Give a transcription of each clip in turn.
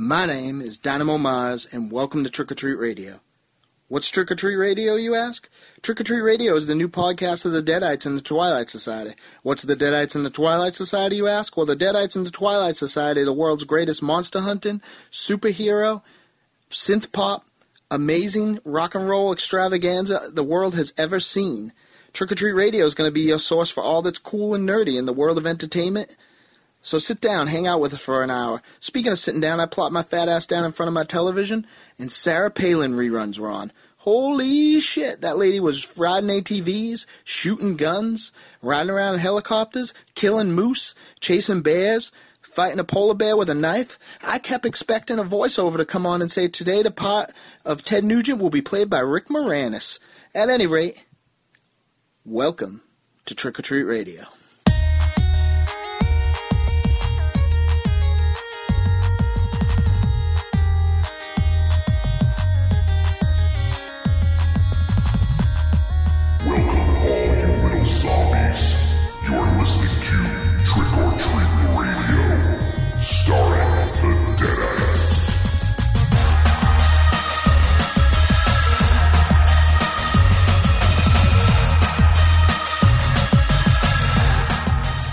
My name is Dynamo Mars, and welcome to Trick or Treat Radio. What's Trick or Treat Radio, you ask? Trick or Treat Radio is the new podcast of the Deadites and the Twilight Society. What's the Deadites and the Twilight Society, you ask? Well, the Deadites and the Twilight Society are the world's greatest monster hunting, superhero, synth pop, amazing rock and roll extravaganza the world has ever seen. Trick or Treat Radio is going to be your source for all that's cool and nerdy in the world of entertainment so sit down, hang out with us for an hour. Speaking of sitting down, I plop my fat ass down in front of my television, and Sarah Palin reruns were on. Holy shit, that lady was riding ATVs, shooting guns, riding around in helicopters, killing moose, chasing bears, fighting a polar bear with a knife. I kept expecting a voiceover to come on and say, Today the part of Ted Nugent will be played by Rick Moranis. At any rate, welcome to Trick or Treat Radio. Listening to Trick or Treat Radio, starring the Deadites.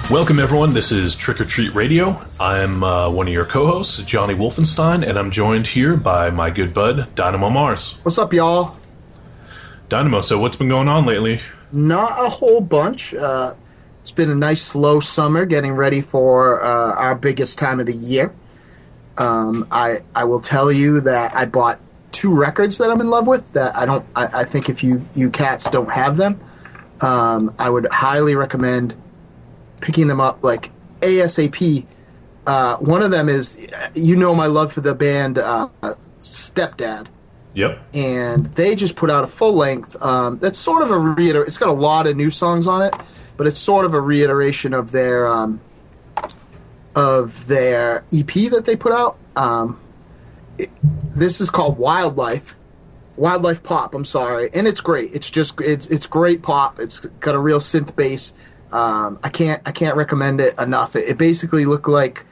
Welcome, everyone. This is Trick or Treat Radio. I'm uh, one of your co hosts, Johnny Wolfenstein, and I'm joined here by my good bud, Dynamo Mars. What's up, y'all? Dynamo, so what's been going on lately? Not a whole bunch. Uh, it's been a nice slow summer, getting ready for uh, our biggest time of the year. Um, I I will tell you that I bought two records that I'm in love with. That I don't. I, I think if you you cats don't have them, um, I would highly recommend picking them up like ASAP. Uh, one of them is you know my love for the band uh, Stepdad. Yep. And they just put out a full length. Um, that's sort of a reiter. It's got a lot of new songs on it but it's sort of a reiteration of their um, of their EP that they put out. Um, it, this is called Wildlife, Wildlife Pop. I'm sorry, and it's great. It's just it's it's great pop. It's got a real synth bass. Um, I can't I can't recommend it enough. It, it basically looked like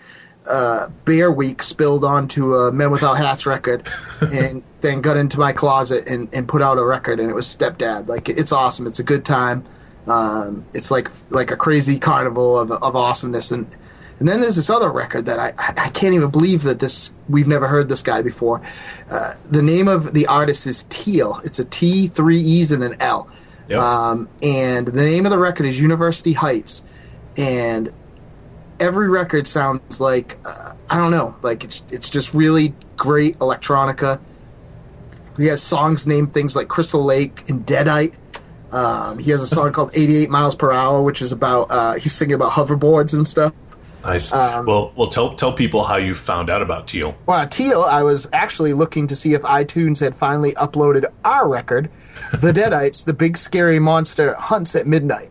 uh, Bear Week spilled onto a Men Without Hats record, and then got into my closet and, and put out a record, and it was Stepdad. Like it's awesome. It's a good time. Um, it's like like a crazy carnival of, of awesomeness, and and then there's this other record that I I can't even believe that this we've never heard this guy before. Uh, the name of the artist is Teeel. It's a T, three E's, and an L. Yep. Um, and the name of the record is University Heights, and every record sounds like uh, I don't know, like it's it's just really great electronica. He has songs named things like Crystal Lake and Deadite. Um, he has a song called 88 Miles Per Hour, which is about uh, he's singing about hoverboards and stuff. Nice. Um, well, well, tell tell people how you found out about Teeel. Well, Teeel, I was actually looking to see if iTunes had finally uploaded our record, "The Deadites: The Big Scary Monster Hunts at Midnight,"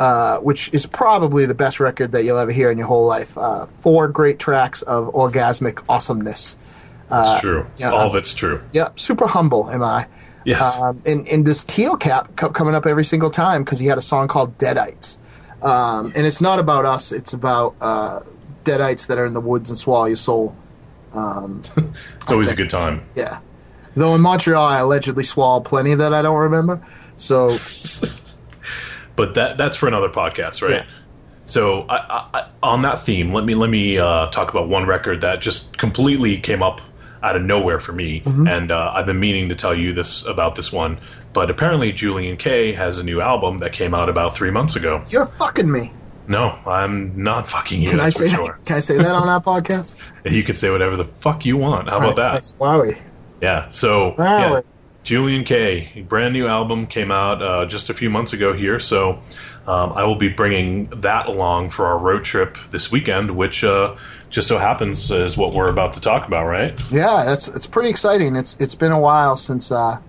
uh, which is probably the best record that you'll ever hear in your whole life. Uh, four great tracks of orgasmic awesomeness. That's uh, true. Yeah, All of it's true. Yeah, super humble am I. Yes. Um, and, and this Teeel cap kept coming up every single time because he had a song called Deadites. Um, and it's not about us, it's about uh, deadites that are in the woods and swallow your soul. Um, it's always a good time. Yeah. Though in Montreal, I allegedly swallowed plenty that I don't remember. So. but that that's for another podcast, right? Yeah. So I, I, on that theme, let me let me uh, talk about one record that just completely came up out of nowhere for me. Mm-hmm. And uh, I've been meaning to tell you this about this one, but apparently Julien-K has a new album that came out about three months ago. You're fucking me. No, I'm not fucking you. Can I say sure. that? Can I say that on our podcast? you can say whatever the fuck you want. How All about right, that? Wowie. Yeah. So Wowie. yeah, Julien-K, brand new album came out uh, just a few months ago here. So um, I will be bringing that along for our road trip this weekend, which uh, just so happens is what we're about to talk about, right? Yeah, that's it's pretty exciting. It's it's been a while since uh,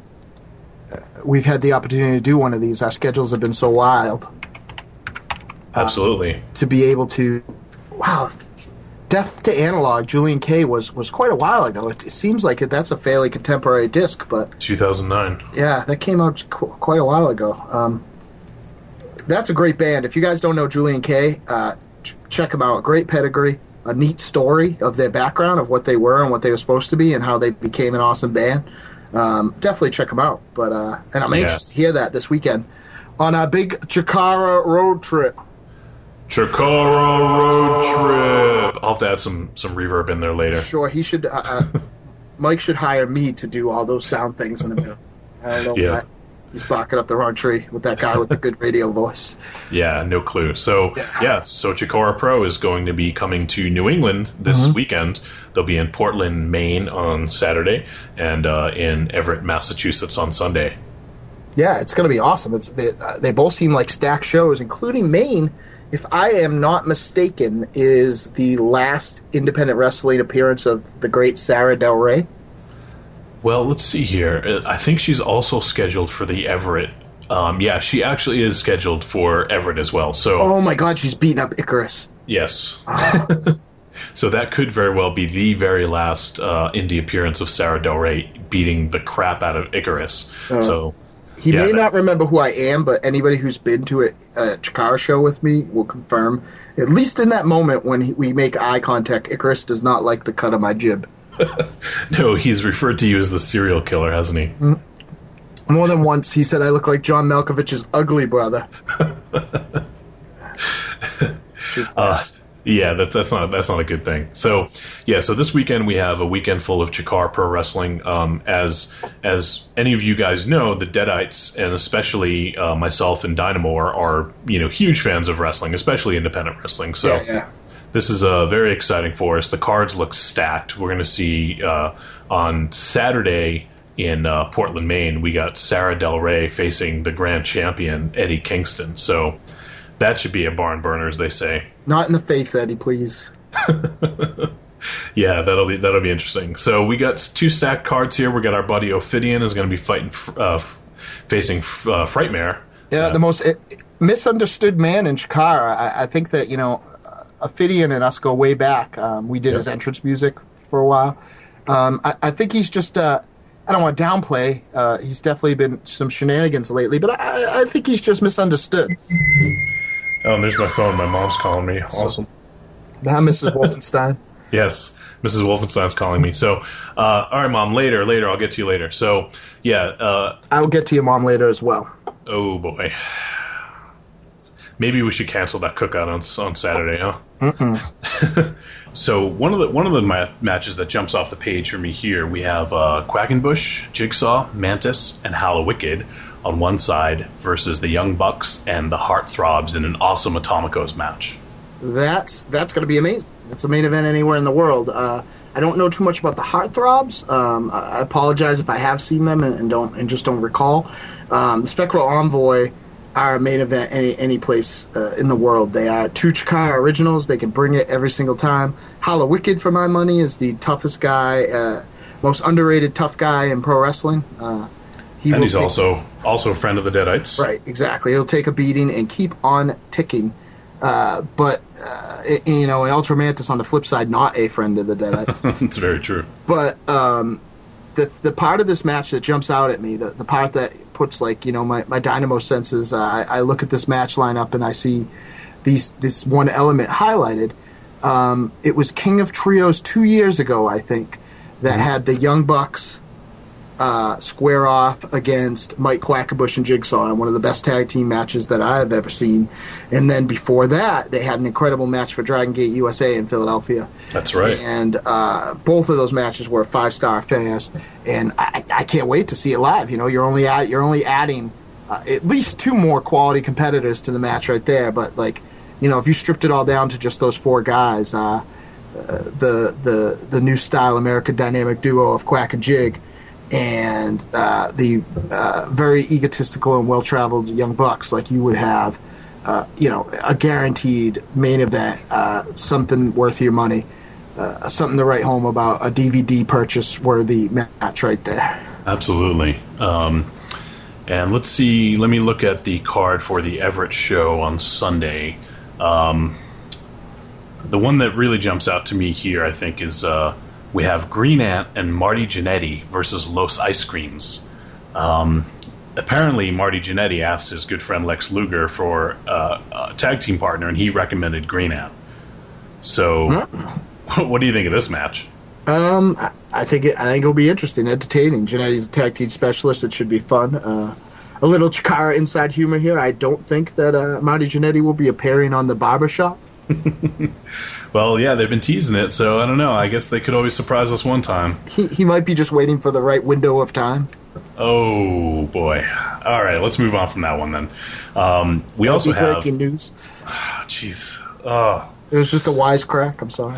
we've had the opportunity to do one of these. Our schedules have been so wild. Uh, Absolutely. to be able to, wow, Death to Analog, Julien-K was was quite a while ago. It, it seems like it, that's a fairly contemporary disc, but 2009. Yeah, that came out qu- quite a while ago. Um, that's a great band. If you guys don't know Julien-K, uh, ch- check him out. Great pedigree. a neat story of their background of what they were and what they were supposed to be and how they became an awesome band. Um, definitely check them out. But uh, and I'm Yeah. anxious to hear that this weekend on our big Chikara road trip. Chikara road trip. I'll have to add some some reverb in there later. Sure, he should. Uh, uh, Mike should hire me to do all those sound things in the middle. I don't know Yeah. why. He's barking up the wrong tree with that guy with the good radio voice. Yeah, no clue. So yeah, so Chikara Pro is going to be coming to New England this weekend. They'll be in Portland, Maine on Saturday, and uh, in Everett, Massachusetts on Sunday. Yeah, it's going to be awesome. It's they, uh, they both seem like stacked shows, including Maine. If I am not mistaken, is the last independent wrestling appearance of the great Sara Del Rey. Well, let's see here. Uh, I think she's also scheduled for the Everett. Um, yeah, she actually is scheduled for Everett as well. So Oh my God, she's beating up Icarus. yes. so that could very well be the very last uh, indie appearance of Sara Del Rey beating the crap out of Icarus. so He Yeah, may that- not remember who I am, but anybody who's been to a, a Chikara show with me will confirm. At least in that moment when he, we make eye contact, Icarus does not like the cut of my jib. no, he's referred to you as the serial killer, hasn't he? More than once, he said I look like John Malkovich's ugly brother. Which Uh, yeah, that, that's not that's not a good thing. So, yeah, so this weekend we have a weekend full of Chikara Pro Wrestling. Um, as as any of you guys know, the Deadites and especially uh, myself and Dynamo are, are you know huge fans of wrestling, especially independent wrestling. So yeah, yeah. This is uh, very exciting for us. The cards look stacked. We're going to see uh, on Saturday in uh, Portland, Maine, we got Sara Del Rey facing the grand champion Eddie Kingston. So that should be a barn burner, as they say. Not in the face, Eddie, please. Yeah, that'll be that'll be interesting. So we got two stacked cards here. We got our buddy Ophidian is going to be fighting, uh, facing uh, Frightmare. Yeah, the most uh, misunderstood man in Chikara. I, I think that you know, Ophidian and us go way back. Um, we did his entrance music for a while. Um, I, I think he's just. Uh, I don't want to downplay. Uh, he's definitely been some shenanigans lately, but I, I think he's just misunderstood. Oh, there's my phone. My mom's calling me. Awesome. Now, Mrs. Wolfenstein. Yes, Mrs. Wolfenstein's calling me. So, uh, all right, mom. Later, later. I'll get to you later. So, yeah. Uh, I will get to you, mom later as well. oh boy. Maybe we should cancel that cookout on on Saturday, huh? so one of the one of the ma- matches that jumps off the page for me here, we have uh, Quackenbush, Jigsaw, Mantis, and Hallowicked on one side versus the Young Bucks and the Heartthrobs in an awesome Atomicos match. That's that's going to be amazing. It's a main event anywhere in the world. Uh, I don't know too much about the Heartthrobs. Um, I I apologize if I have seen them and, and don't and just don't recall. Um, the Spectral Envoy are main event any any place uh, in the world. They are two Chikara originals. They can bring it every single time. Hallowicked, for my money, is the toughest guy, uh, most underrated tough guy in pro wrestling. Uh, he And he's take- also also a friend of the Deadites. Right, exactly. He'll take a beating and keep on ticking. Uh, but uh, i- you know, Ultramantis on the flip side, not a friend of the Deadites. it's very true. but um, the the part of this match that jumps out at me, the the part that puts like you know my, my dynamo senses, uh, I, I look at this match lineup and I see these this one element highlighted. Um, it was King of Trios two years ago, I think, that had the Young Bucks uh, square off against Mike Quackenbush and Jigsaw in one of the best tag team matches that I've ever seen. And then before that, they had an incredible match for Dragon Gate USA in Philadelphia. That's right. And uh, both of those matches were five star affairs, and I, I can't wait to see it live. You know, you're only at, you're only adding uh, at least two more quality competitors to the match right there. But like, you know, if you stripped it all down to just those four guys, uh, uh, the the the new style American dynamic duo of Quack and Jig, and uh, the uh, very egotistical and well traveled Young Bucks, like you would have. Uh, you know, a guaranteed main event, uh, something worth your money uh, something to write home about a DVD purchase worthy match right there. Absolutely. Um, and let's see. Let me look at the card for the Everett show on Sunday. Um, the one that really jumps out to me here, I think, is uh, we have Green Ant and Marty Jannetty versus Los Ice Creams. Um, apparently, Marty Jannetty asked his good friend Lex Luger for uh, a tag team partner, and he recommended Green Ant. So, what do you think of this match? Um, I- think it, I think it'll be interesting, entertaining. Jannetty's a tag team specialist. It should be fun. Uh, a little Chikara inside humor here. I don't think that uh, Marty Jannetty will be appearing on the barbershop. Well, yeah, they've been teasing it, so I don't know. I guess they could always surprise us one time. He, he might be just waiting for the right window of time. Oh boy! All right, let's move on from that one then. Um, we also That'd be have. breaking news. Jeez, oh, It was just a wisecrack. I'm sorry.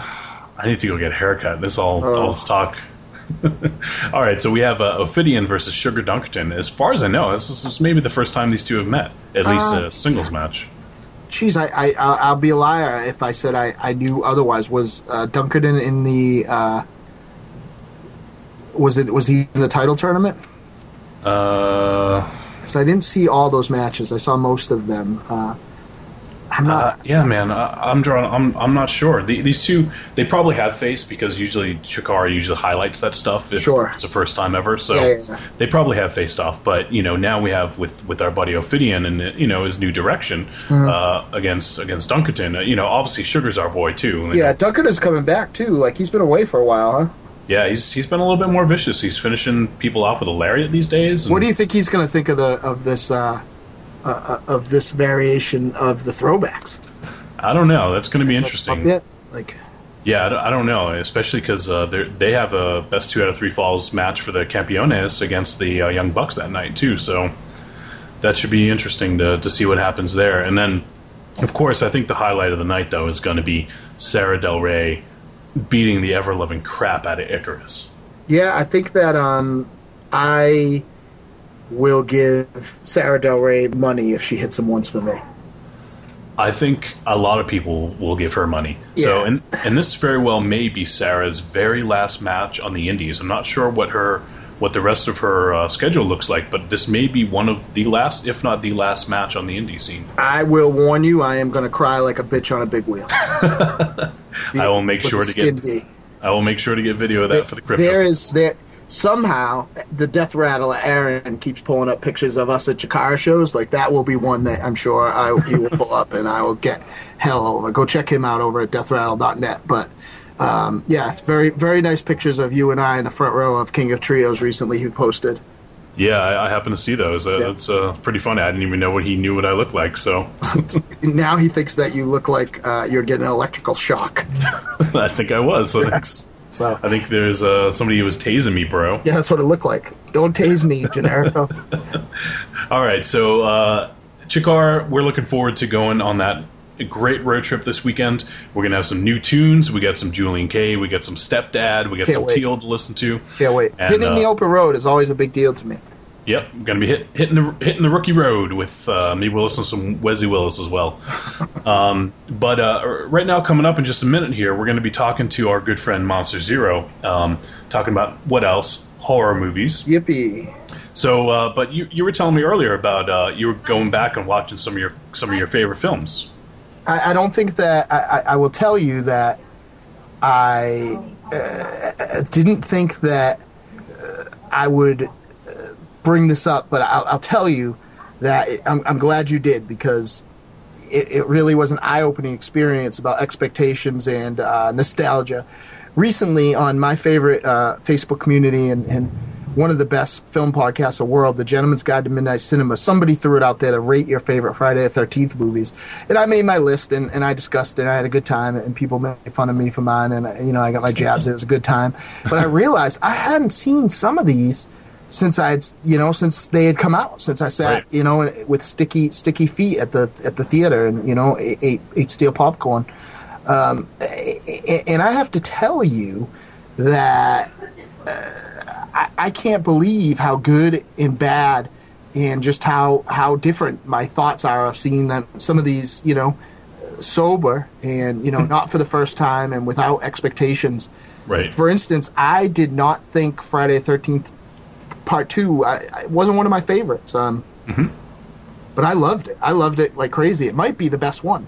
I need to go get a haircut. This all Oh. all this talk. all right, so we have uh, Ophidian versus Sugar Dunkerton. As far as I know, this is, this is maybe the first time these two have met, at least Uh, a singles match. Jeez, I, I I'll, I'll be a liar if I said I, I knew otherwise. Was uh, Dunkerton in the uh, was it was he in the title tournament? Uh, Because I didn't see all those matches. I saw most of them. Uh, I'm not. uh, yeah, man, I, I'm drawing. I'm I'm not sure. The, these two, they probably have faced because usually Chikara usually highlights that stuff. If Sure. it's the first time ever, so Yeah, yeah, yeah. they probably have faced off. But you know, now we have with with our buddy Ophidian and you know his new direction Mm-hmm. uh, against against Dunkerton. Uh, you know, obviously Sugar's our boy too. yeah, Dunkerton's coming back too. Like he's been away for a while, huh? yeah, he's he's been a little bit more vicious. He's finishing people off with a lariat these days. and- What do you think he's going to think of the of this uh, uh, uh, of this variation of the throwbacks? I don't know. That's going to be interesting. yet? Like, Yeah, I don't, I don't know, especially because uh, they have a best two out of three falls match for the Campeones against the uh, Young Bucks that night too. So that should be interesting to to see what happens there. And then, of course, I think the highlight of the night though is going to be Sara Del Rey beating the ever loving crap out of Icarus. yeah, I think that um, I will give Sara Del Rey money if she hits him once for me. I think a lot of people will give her money. Yeah. So, and and this very well may be Sara's very last match on the Indies. I'm not sure what her what the rest of her uh, schedule looks like, but this may be one of the last, if not the last, match on the indie scene. I will warn you, I am going to cry like a bitch on a big wheel. I will make sure to get D. I will make sure to get video of that for the crypto. There is there somehow the death rattler Aaron keeps pulling up pictures of us at Chikara shows. Like that will be one that I'm sure I he will pull up and I will get hell over. Go check him out over at deathrattle.net. But um, yeah, it's very very nice pictures of you and I in the front row of King of Trios recently. He posted. yeah, I, I happen to see those. Uh, Yeah. That's uh, pretty funny. I didn't even know what he knew what I looked like. So Now he thinks that you look like uh, you're getting an electrical shock. I think I was. So thanks. So I think there's uh, somebody who was tasing me, bro. yeah, that's what it looked like. Don't tase me, Generico. All right, so uh, Chikara, we're looking forward to going on that great road trip this weekend. We're gonna have some new tunes. We got some Julien-K. We got some Stepdad. We got Can't some wait. Teeel to listen to. Yeah, wait. And, Hitting the uh, open road is always a big deal to me. Yep, gonna be hit, hitting the hitting the rookie road with uh, we'll listen to some Wesley Willis as well. Um, but uh, right now, coming up in just a minute here, we're going to be talking to our good friend Monster Zero, um, talking about what else horror movies. Yippee. So, uh, but you you were telling me earlier about uh, you were going back and watching some of your some of your favorite films. I, I don't think that I, I, I will tell you that I uh, didn't think that uh, I would bring this up, but I'll, I'll tell you that it, I'm, I'm glad you did because it, it really was an eye-opening experience about expectations and uh, nostalgia. Recently, on my favorite uh, Facebook community and, and one of the best film podcasts in the world, The Gentleman's Guide to Midnight Cinema, somebody threw it out there to rate your favorite Friday the 13th movies. And I made my list and, and I discussed it. I had a good time and people made fun of me for mine. And, you know, I got my jabs. It was a good time. But I realized I hadn't seen some of these since I'd, you know, since they had come out, since I sat, Right. you know, with sticky, sticky feet at the, at the theater and, you know, ate, ate, steel popcorn. Um, and I have to tell you that I, I can't believe how good and bad and just how how different my thoughts are of seeing them some of these you know sober and you know not for the first time and without expectations Right. for instance i did not think friday 13th part two I, I it wasn't one of my favorites um but i loved it. I loved it like crazy. It might be the best one.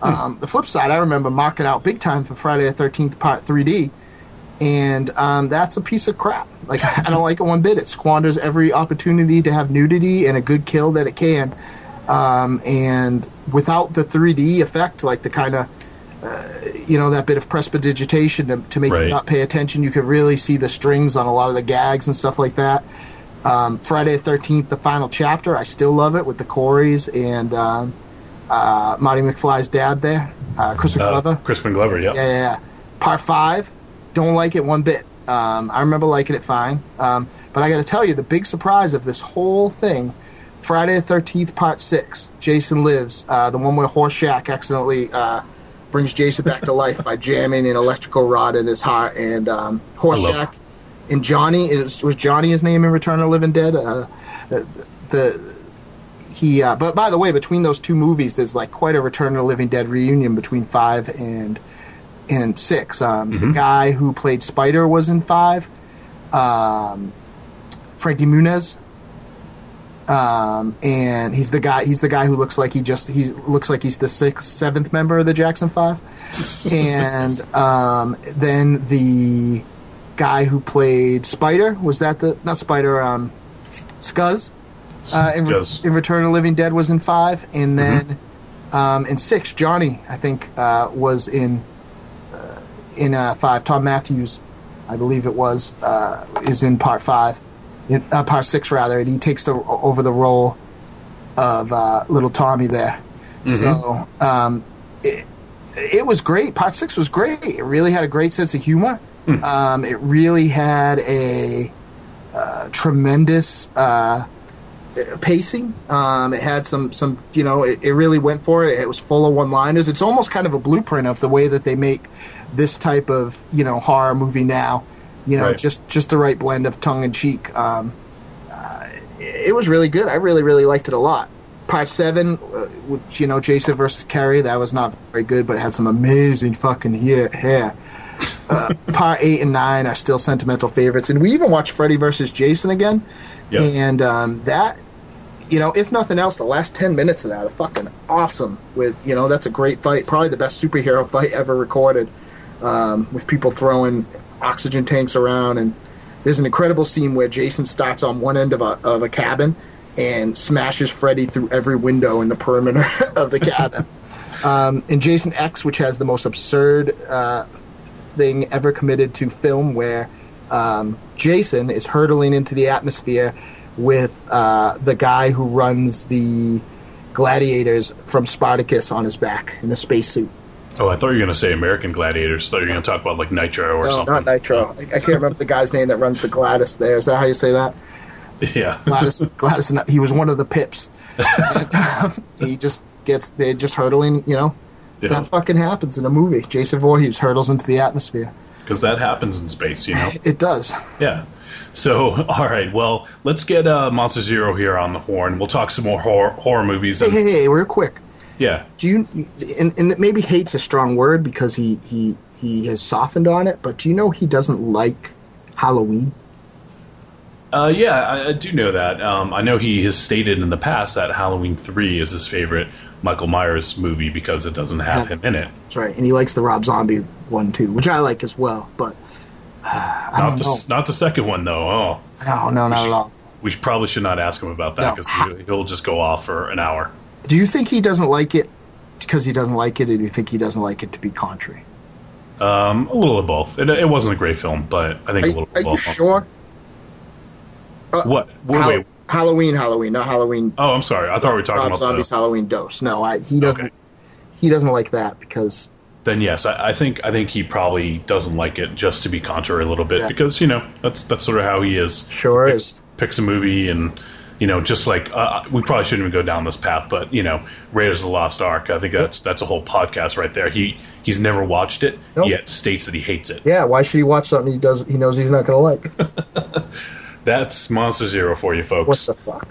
Um, the flip side i remember marking out big time for friday the 13th part 3d and um, that's a piece of crap. Like I don't like it one bit. It squanders every opportunity to have nudity and a good kill that it can, um, and without the 3D effect, like the kind of uh, you know that bit of prestidigitation to, to make Right. you not pay attention. You could really see the strings on a lot of the gags and stuff like that. Um, Friday the Thirteenth, the final chapter. I still love it with the Coreys and um, uh, Marty McFly's dad there, uh, Christopher Uh, Glover. Crispin Glover, yeah. Yeah, yeah, yeah. Part five, don't like it one bit. Um, I remember liking it fine. Um, but I got to tell you, the big surprise of this whole thing Friday the 13th, Part six, Jason Lives, uh, the one where Horshack accidentally uh, brings Jason back to life by jamming an electrical rod in his heart. And um, Horshack and Johnny, is, was Johnny his name in Return of the Living Dead? Uh, the he uh, but by the way between those two movies there's like quite a return of the living dead reunion between five and and six um, the guy who played spider was in five um, frankie muniz um, and he's the guy he's the guy who looks like he just he looks like he's the sixth seventh member of the jackson five and um, then the guy who played spider was that the not spider um, scuzz uh, in, Scuzz. in Return of the Living Dead was in five, and then um, in six, Johnny I think uh, was in uh, in uh, five. Thom Mathews, I believe it was, uh, is in part five, in, uh, part six rather, and he takes the, over the role of uh, little Tommy there. So um, it, it was great. Part six was great. It really had a great sense of humor. Um, it really had a uh, tremendous. Uh, pacing. Um, it had some, some, you know, it, it really went for it. It was full of one-liners. It's almost kind of a blueprint of the way that they make this type of, you know, horror movie now. You know, Right. just just the right blend of tongue and cheek. Um, uh, it was really good. I really, really liked it a lot. Part seven, uh, which you know, Jason versus Carrie, that was not very good, but it had some amazing fucking hair. hair. Uh, part eight and nine are still sentimental favorites, and we even watched Freddy versus Jason again. Yep. And um, that, you know, if nothing else, the last 10 minutes of that are fucking awesome. With, you know, that's a great fight. Probably the best superhero fight ever recorded um, with people throwing oxygen tanks around. And there's an incredible scene where Jason starts on one end of a, of a cabin and smashes Freddy through every window in the perimeter of the cabin. Um, and Jason X, which has the most absurd uh, thing ever committed to film, where um, Jason is hurtling into the atmosphere with uh, the guy who runs the gladiators from Spartacus on his back in a spacesuit. Oh, I thought you were going to say American Gladiators. I thought you were going to talk about like Nitro or No, something. not Nitro. I, I can't remember the guy's name that runs the Gladys there. Is that how you say that? Yeah. Gladys, Gladys, he was one of the pips. And, um, he just gets, they're just hurtling, you know? Yeah. That fucking happens in a movie. Jason Voorhees hurtles into the atmosphere. Because that happens in space, you know? It does. Yeah. So, all right. Well, let's get uh, Monster Zero here on the horn. We'll talk some more horror, horror movies. Hey, hey, hey, real quick. Yeah. Do you, and, and maybe hate's a strong word because he, he, he has softened on it, but do you know he doesn't like Halloween? Uh, yeah, I, I do know that. Um, I know he has stated in the past that Halloween 3 is his favorite Michael Myers movie because it doesn't have him in it. That's right. And he likes the Rob Zombie one too, which I like as well, but uh, Not the, know. not the second one, though. Oh, No, no, not at all. we probably should not ask him about that No. because he, he'll just go off for an hour. Do you think he doesn't like it because he doesn't like it, or do you think he doesn't like it to be contrary? Um, a little of both. It, it wasn't a great film, but I think Are, a little Of are of you both. sure? What? Wait, Hal- wait. Halloween, Halloween, not Halloween. Oh, I'm sorry. I thought we were talking Rob about Zombie's the, Halloween dose. No, I, he doesn't. Okay. He doesn't like that because Then yes, I, I think I think he probably doesn't like it just to be contrary a little bit Yeah. because you know that's that's sort of how he is. sure picks, is. picks a movie and you know just like uh, we probably shouldn't even go down this path, but you know Raiders of the Lost Ark. I think that's that's a whole podcast right there. He he's never watched it Nope. yet states that he hates it. Yeah, why should he watch something he does? He knows he's not going to like. That's Monster Zero for you folks. What the fuck?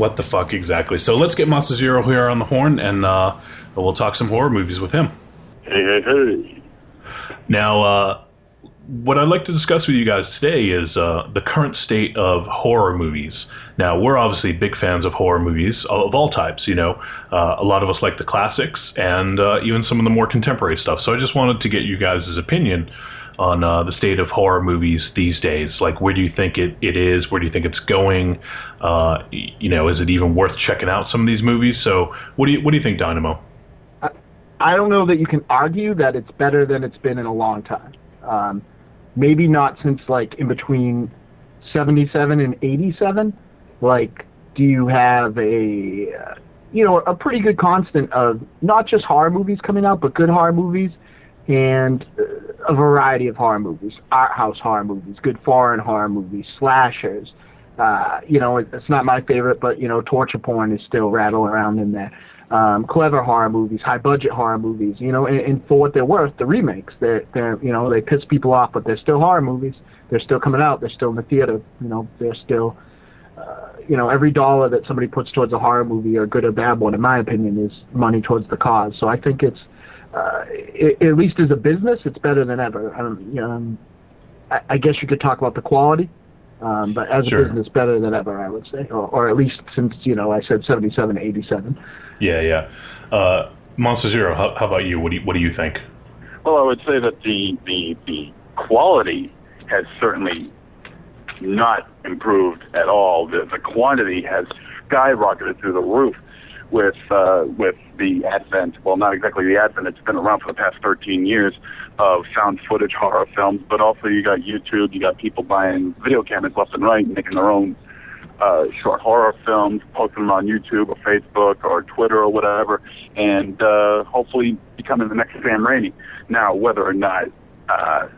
What the fuck exactly? So let's get Monster Zero here on the horn and uh, we'll talk some horror movies with him. Hey, hey, hey. Now, uh, what I'd like to discuss with you guys today is uh, the current state of horror movies. Now, we're obviously big fans of horror movies of all types. You know, uh, a lot of us like the classics and uh, even some of the more contemporary stuff. So I just wanted to get you guys' opinion on uh, the state of horror movies these days. Like, where do you think it, it is? Where do you think it's going? Uh, you know, is it even worth checking out some of these movies? So, what do you what do you think, Dynamo? I don't know that you can argue that it's better than it's been in a long time. Um, maybe not since like in between 77 and 87. Like, do you have a, uh, you know, a pretty good constant of not just horror movies coming out, but good horror movies and uh, a variety of horror movies, art house horror movies, good foreign horror movies, slashers. Uh, you know, it, it's not my favorite, but you know, torture porn is still rattling around in there. Um, clever horror movies, high budget horror movies, you know, and, and for what they're worth, the remakes, they're, they're, you know, they piss people off, but they're still horror movies. They're still coming out. They're still in the theater. You know, they're still, uh, you know, every dollar that somebody puts towards a horror movie, or good or bad one, in my opinion, is money towards the cause. So I think it's, uh, it, at least as a business, it's better than ever. Um, you know, um, I, I guess you could talk about the quality, um, but as Sure. a business, better than ever, I would say, or, or at least since you know I said 77, 87. Yeah, yeah. Uh, Monster Zero, how, how about you? What do you, what do you think? Well, I would say that the the the quality has certainly not improved at all. The the quantity has skyrocketed through the roof with uh, with the advent. Well, not exactly the advent. It's been around for the past 13 years of found footage horror films, but also you got YouTube. You got people buying video cameras left and right, making their own uh, short horror films, posting them on YouTube or Facebook or Twitter or whatever, and uh, hopefully becoming the next Sam Raimi. Now, whether or not uh,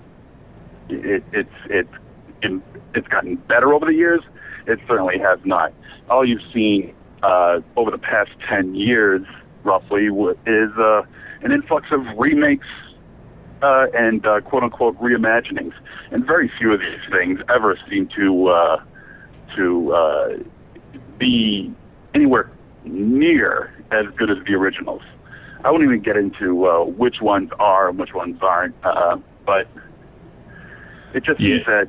it, it's it's in, it's gotten better over the years, it certainly has not. All you've seen uh, over the past ten years, roughly, is uh, an influx of remakes uh, and uh, quote unquote reimaginings, and very few of these things ever seem to. Uh, to uh, be anywhere near as good as the originals. I won't even get into uh, which ones are and which ones aren't, uh, but it just Yeah. seems that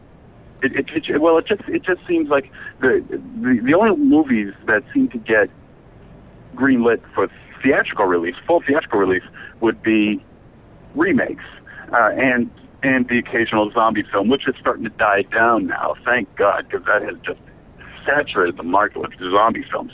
it, it, it well, it just it just seems like the, the the only movies that seem to get greenlit for theatrical release, full theatrical release, would be remakes uh, and and the occasional zombie film, which is starting to die down now. Thank God, because that has just saturated the market with zombie films.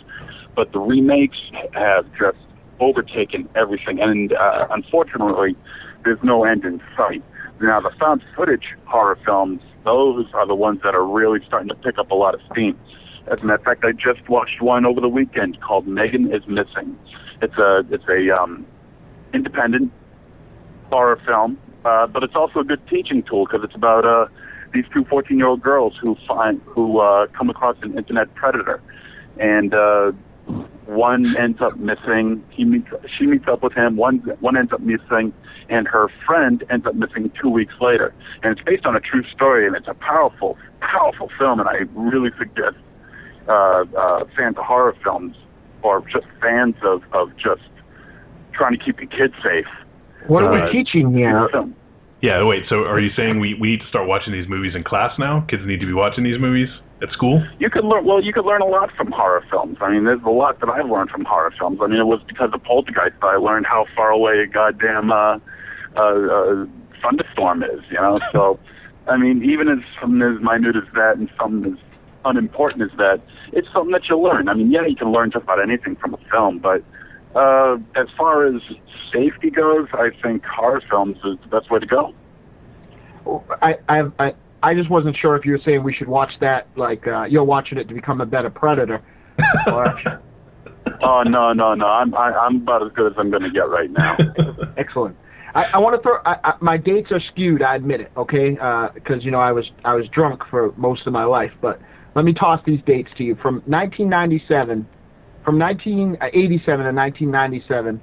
But the remakes have just overtaken everything, and uh, unfortunately, there's no end in sight. Now, the found footage horror films, those are the ones that are really starting to pick up a lot of steam. As a matter of fact, I just watched one over the weekend called Megan is Missing. It's a it's a um, independent horror film, uh, but it's also a good teaching tool because it's about uh, these two 14 year old girls who find who uh, come across an internet predator, and uh, one ends up missing. He meets she meets up with him. One one ends up missing, and her friend ends up missing two weeks later. And it's based on a true story, and it's a powerful powerful film. And I really suggest uh, uh, fans of horror films or just fans of of just trying to keep the kids safe. What are Uh, we teaching here? Film. Yeah, wait, so are you saying we, we need to start watching these movies in class now? Kids need to be watching these movies at school? You could learn well. You could learn a lot from horror films. I mean, there's a lot that I've learned from horror films. I mean, it was because of Poltergeist that I learned how far away a goddamn uh, uh, uh, thunderstorm is. You know, so I mean, even as something as minute as that and something as unimportant as that, it's something that you learn. I mean, yeah, you can learn just about anything from a film, but uh, as far as safety goes, I think horror films is the best way to go. I, I, I, I just wasn't sure if you were saying we should watch that, like uh, you're watching it to become a better predator. or, Oh no, no, no! I'm I, I'm about as good as I'm going to get right now. excellent. I, I want to throw. I, I, my dates are skewed. I admit it. Okay, because you know I was I was drunk for most of my life. But let me toss these dates to you. From 1997, from 1987 to 1997,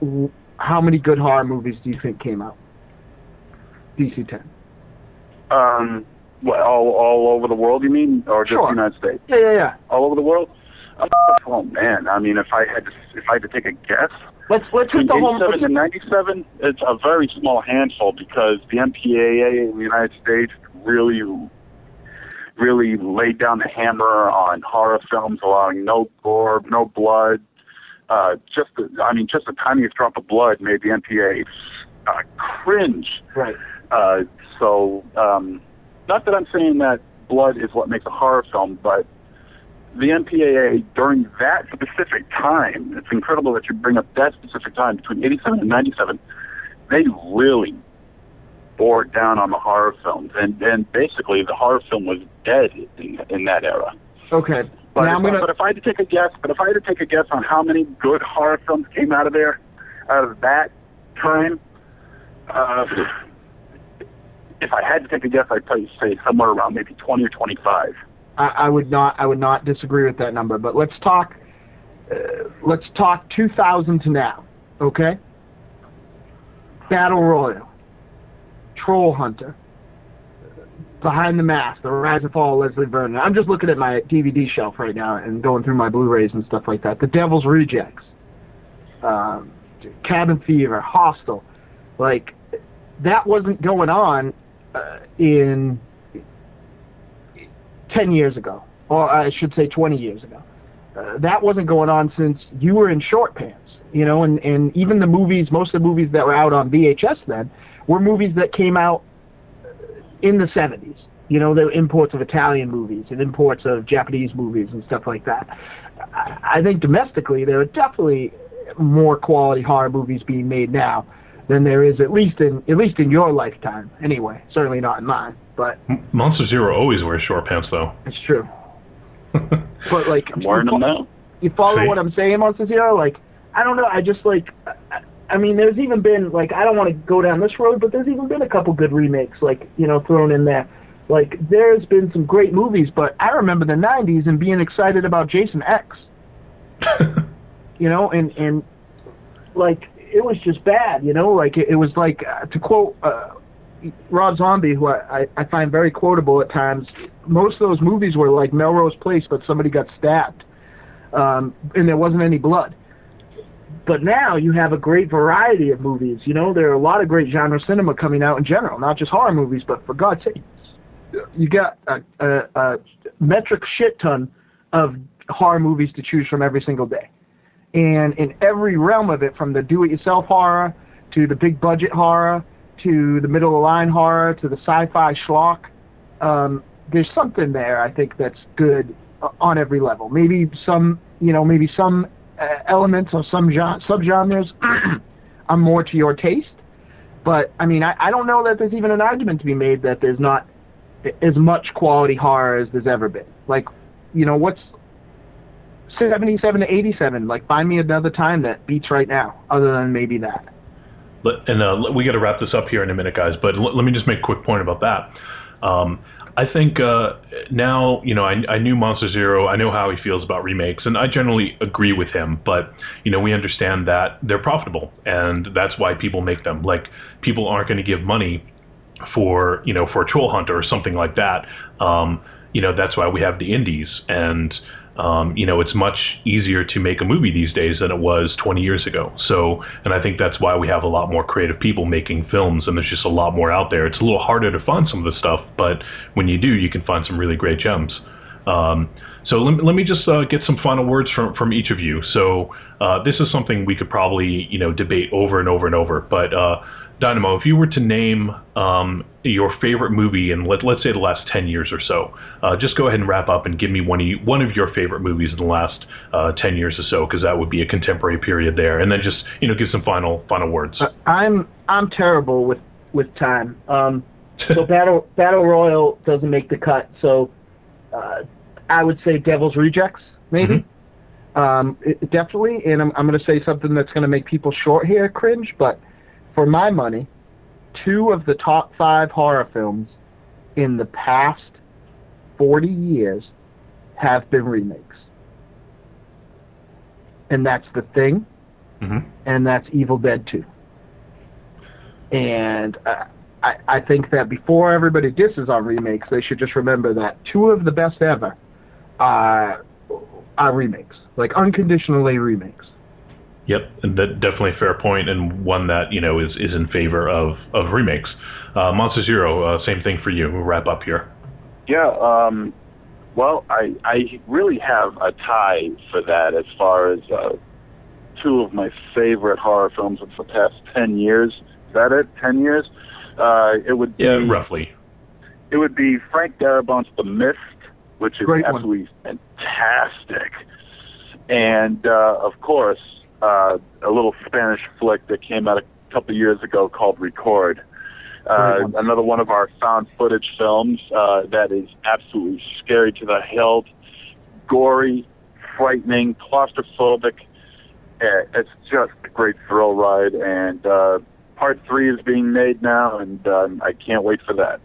w- how many good horror movies do you think came out? DC 10. Um, what, all all over the world, you mean, or just Sure. the United States? Yeah, yeah, yeah. All over the world. Uh, oh man, I mean, if I had to if I had to take a guess, Let's let's hit the home. 87 let's and hit- 97, it's a very small handful because the MPAA in the United States really, really laid down the hammer on horror films, allowing no gore, no blood. Uh, just, the, I mean, just the tiniest drop of blood made the MPA uh, cringe. Right. Uh, so, um, not that I'm saying that blood is what makes a horror film, but the MPAA during that specific time, it's incredible that you bring up that specific time between 87 and 97, they really bore down on the horror films. And, and basically, the horror film was dead in, in that era. Okay. But, if, gonna. but if I had to take a guess, but if I had to take a guess on how many good horror films came out of there, out of that time, uh, if I had to take a guess, I'd probably say somewhere around maybe 20 or 25. I, I would not. I would not disagree with that number. But let's talk. Uh, let's talk 2000 to now. Okay. Battle Royale, Troll Hunter, Behind the Mask, The Rise and Fall of Leslie Vernon. I'm just looking at my DVD shelf right now and going through my Blu-rays and stuff like that. The Devil's Rejects, um, Cabin Fever, Hostel, like that wasn't going on uh, in 10 years ago, or I should say 20 years ago. Uh, that wasn't going on since you were in short pants, you know, and, and even the movies, most of the movies that were out on VHS then were movies that came out in the 70s. You know, they were imports of Italian movies and imports of Japanese movies and stuff like that. I, I think domestically there are definitely more quality horror movies being made now than there is at least in at least in your lifetime. Anyway, certainly not in mine, but Monster Zero always wears short pants, though. it's true. But like, I'm wearing them now. you follow See? what I'm saying, Monster Zero? Like, I don't know. I just like, I, I mean, there's even been like, I don't want to go down this road, but there's even been a couple good remakes, like you know, thrown in there. Like, there's been some great movies, but I remember the '90s and being excited about Jason X. You know, and and like it was just bad. You know, like it, it was like uh, to quote. Uh, Rob Zombie, who I, I, I find very quotable at times, most of those movies were like Melrose Place, but somebody got stabbed, um, and there wasn't any blood. But now you have a great variety of movies. You know, there are a lot of great genre cinema coming out in general, not just horror movies, but for God's sake, you got a, a, a metric shit ton of horror movies to choose from every single day. And in every realm of it, from the do-it-yourself horror to the big budget horror to the middle of the line horror to the sci-fi schlock, um, there's something there I think that's good uh, on every level. Maybe some, you know, maybe some uh, elements or some gen- subgenres are more to your taste. But I mean, I, I don't know that there's even an argument to be made that there's not as much quality horror as there's ever been. Like, you know, what's 77 to 87? Like, find me another time that beats right now, other than maybe that. And uh, we got to wrap this up here in a minute, guys. But l- let me just make a quick point about that. Um, I think uh, now, you know, I, I knew Monster Zero. I know how he feels about remakes, and I generally agree with him. But you know, we understand that they're profitable, and that's why people make them. Like, people aren't going to give money for you know for a troll hunter or something like that. Um, you know, that's why we have the indies, and um, you know, it's much easier to make a movie these days than it was 20 years ago. So, and I think that's why we have a lot more creative people making films, and there's just a lot more out there. It's a little harder to find some of the stuff, but when you do, you can find some really great gems. Um, so let, me- let me just uh, get some final words from, from each of you. So uh, this is something we could probably you know debate over and over and over. But uh, Dynamo, if you were to name um, your favorite movie in let, let's say the last 10 years or so, uh, just go ahead and wrap up and give me one of you, one of your favorite movies in the last uh, 10 years or so, because that would be a contemporary period there. And then just you know give some final final words. Uh, I'm I'm terrible with with time. Um, so battle battle royale doesn't make the cut. So uh, I would say Devil's Rejects maybe. Um, it, definitely, and I'm I'm going to say something that's going to make people short here cringe, but for my money, two of the top five horror films in the past 40 years have been remakes, and that's The Thing hmm and that's Evil Dead 2. And uh, I, I think that before everybody disses on remakes, they should just remember that two of the best ever are, are remakes, like unconditionally remakes. Yep, and that definitely a fair point, and one that you know is, is in favor of of remakes. Uh, Monster Zero, uh, same thing for you. We'll wrap up here. Yeah, um, well, I I really have a tie for that as far as uh, two of my favorite horror films of the past ten years. Is that it? Ten years? Uh, it would be Yeah, roughly. it would be Frank Darabont's The Mist, which is Great one. absolutely fantastic. And uh, of course, uh, a little Spanish flick that came out a couple years ago called Record. Uh, another one of our found footage films uh, that is absolutely scary to the hilt, gory, frightening, claustrophobic. Uh, it's just a great thrill ride, and uh, part three is being made now, and um, I can't wait for that.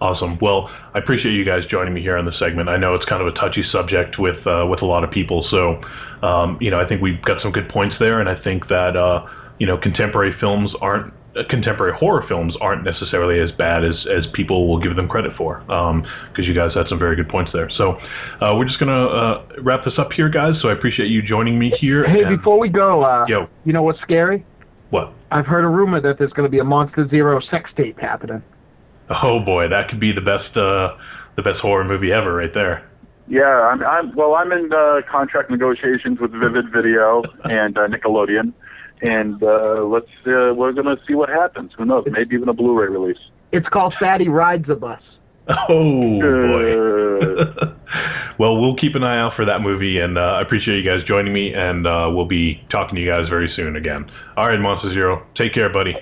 Awesome. Well, I appreciate you guys joining me here on the segment. I know it's kind of a touchy subject with uh, with a lot of people, so um, you know I think we've got some good points there, and I think that uh, you know contemporary films aren't uh, contemporary horror films aren't necessarily as bad as as people will give them credit for, because you guys had some very good points there. So uh, we're just gonna uh, wrap this up here, guys. So I appreciate you joining me here. Hey, and- before we go, uh, Yo. you know what's scary? what? I've heard a rumor that there's going to be a Monster Zero sex tape happening. Oh boy, that could be the best uh, the best horror movie ever, right there. Yeah, I'm, I'm well. I'm in uh, contract negotiations with Vivid Video and uh, Nickelodeon, and uh, let's uh, we're gonna see what happens. Who knows? Maybe even a Blu-ray release. It's called Fatty Rides a Bus. Oh boy. Well, we'll keep an eye out for that movie, and uh, I appreciate you guys joining me, and uh, we'll be talking to you guys very soon again. All right, Monster Zero, take care, buddy.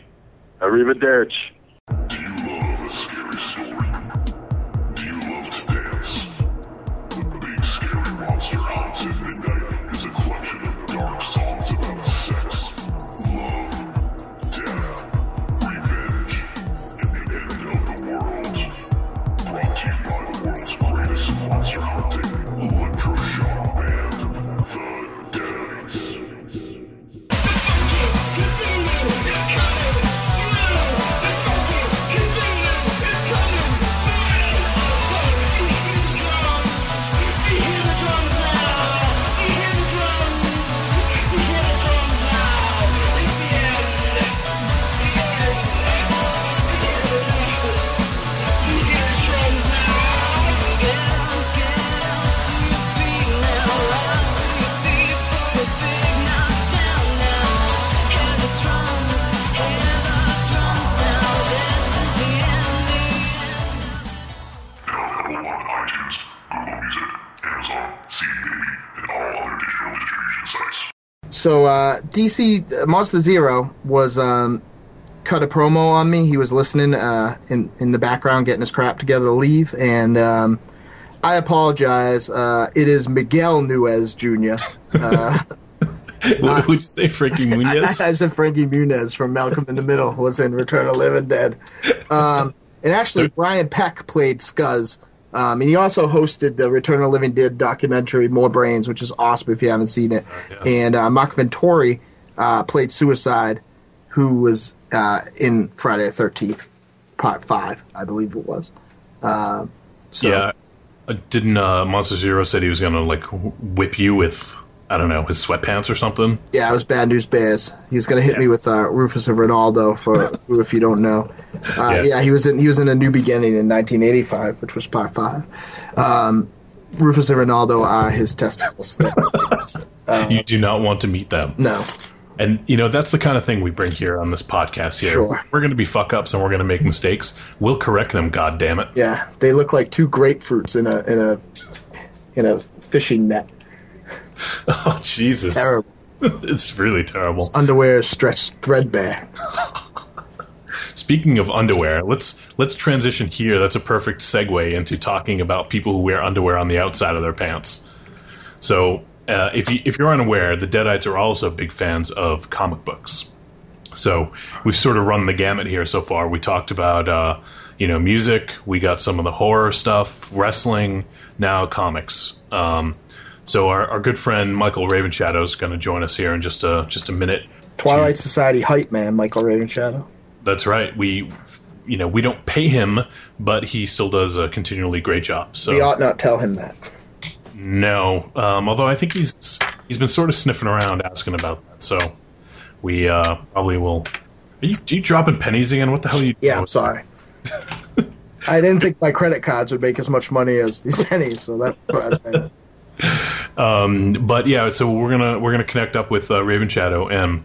Arrivederci. DC uh, Monster Zero was um, cut a promo on me. He was listening uh, in in the background, getting his crap together to leave, and um, I apologize. Uh, it is Miguel Núñez Jr. Uh, What would you say, Frankie I, Muniz? I said Frankie Muniz from Malcolm in the Middle was in Return of the Living Dead. Um, and actually, Brian Peck played Scuzz. Um, and he also hosted the Return of the Living Dead documentary, More Brains, which is awesome if you haven't seen it. And uh, Mark Venturini uh, played Suicide, who was uh, in Friday the 13th, part 5, I believe it was. Um so, yeah. Didn't uh, Monster Zero said he was gonna like whip you with I don't know his sweatpants or something? Yeah, it was Bad News Bears. He's gonna hit me with uh, Rufus of Ronaldo for if you don't know. Uh, Yeah. yeah. he was in he was in a New Beginning in 1985, which was part five. Um, Rufus and Ronaldo are his testicles. you do not want to meet them. no, And you know that's the kind of thing we bring here on this podcast. Here, Sure. we're going to be fuck ups and we're going to make mistakes. We'll correct them. God damn it! yeah, they look like two grapefruits in a in a in a fishing net. Oh Jesus! Terrible. it's really terrible. Underwear is stretched threadbare. Speaking of underwear, let's let's transition here. That's a perfect segue into talking about people who wear underwear on the outside of their pants. So, uh, if you if you're unaware, the Deadites are also big fans of comic books. So we've sort of run the gamut here so far. We talked about uh, you know music. We got some of the horror stuff, wrestling. Now comics. Um, so our, our good friend Michael Ravenshadow is going to join us here in just a just a minute. Twilight Society hype man, Michael Ravenshadow. That's right. We, you know, we don't pay him, but he still does a continually great job. So We ought not tell him that. no, um, although I think he's he's been sort of sniffing around asking about that. So we uh, probably will. Are you, are you dropping pennies again? What the hell are you? Yeah? I'm sorry. I didn't think my credit cards would make as much money as these pennies, so that surprised me. Um, but yeah, so we're gonna we're gonna connect up with uh, Raven Shadow, and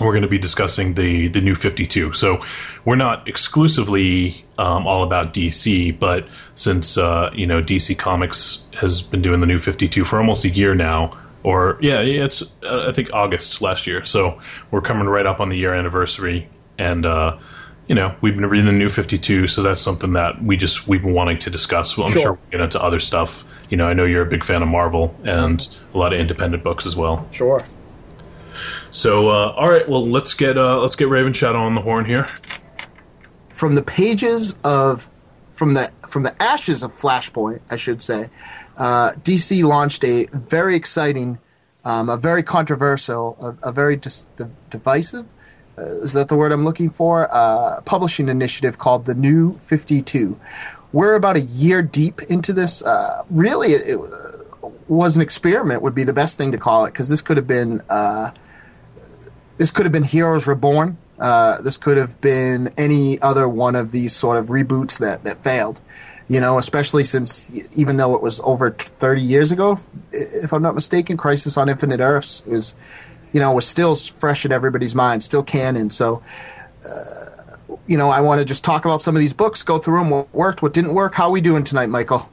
we're going to be discussing the the new 52. So we're not exclusively um, all about DC, but since uh, you know DC Comics has been doing the new 52 for almost a year now, or yeah, it's uh, I think August last year. So we're coming right up on the year anniversary, and uh, you know we've been reading the new 52, so that's something that we just we've been wanting to discuss. Well, I'm Sure. sure we'll get into other stuff. You know, I know you're a big fan of Marvel and a lot of independent books as well. Sure. So, uh, all right, well, let's get uh, let's get Raven Shadow on the horn here. From the pages of from the from the ashes of Flashpoint, I should say, uh, DC launched a very exciting, um, a very controversial, a, a very dis- di- divisive. Is that the word I'm looking for? Uh, publishing initiative called the New 52. We're about a year deep into this. Uh, really, it, was an experiment. Would be the best thing to call it because this could have been. Uh, this could have been Heroes Reborn. Uh, this could have been any other one of these sort of reboots that, that failed. You know, especially since even though it was over 30 years ago, if I'm not mistaken, Crisis on Infinite Earths is, you know, was still fresh in everybody's mind, still canon. So, uh, you know, I want to just talk about some of these books, go through them, what worked, what didn't work. How are we doing tonight, Michael?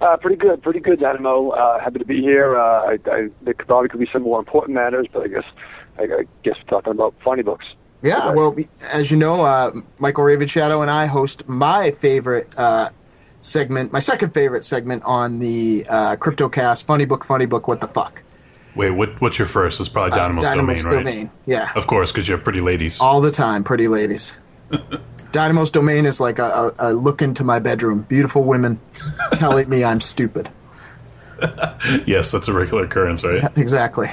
Uh, pretty good, pretty good, Dynamo. Uh, happy to be here. Uh, I, I, there could probably could be some more important matters, but I guess I, I guess we're talking about funny books. Yeah, well, as you know, uh, Michael Raven Shadow and I host my favorite uh, segment, my second favorite segment on the uh, CryptoCast, Funny Book, Funny Book, What the Fuck? Wait, what, what's your first? It's probably Dynamo's, Uh, Dynamo's domain, right? Domain. Yeah, Of course, because you're pretty ladies. all the time, pretty ladies. Dynamo's Domain is like a, a, a look into my bedroom. Beautiful women telling me I'm stupid. yes, that's a regular occurrence, right? Exactly.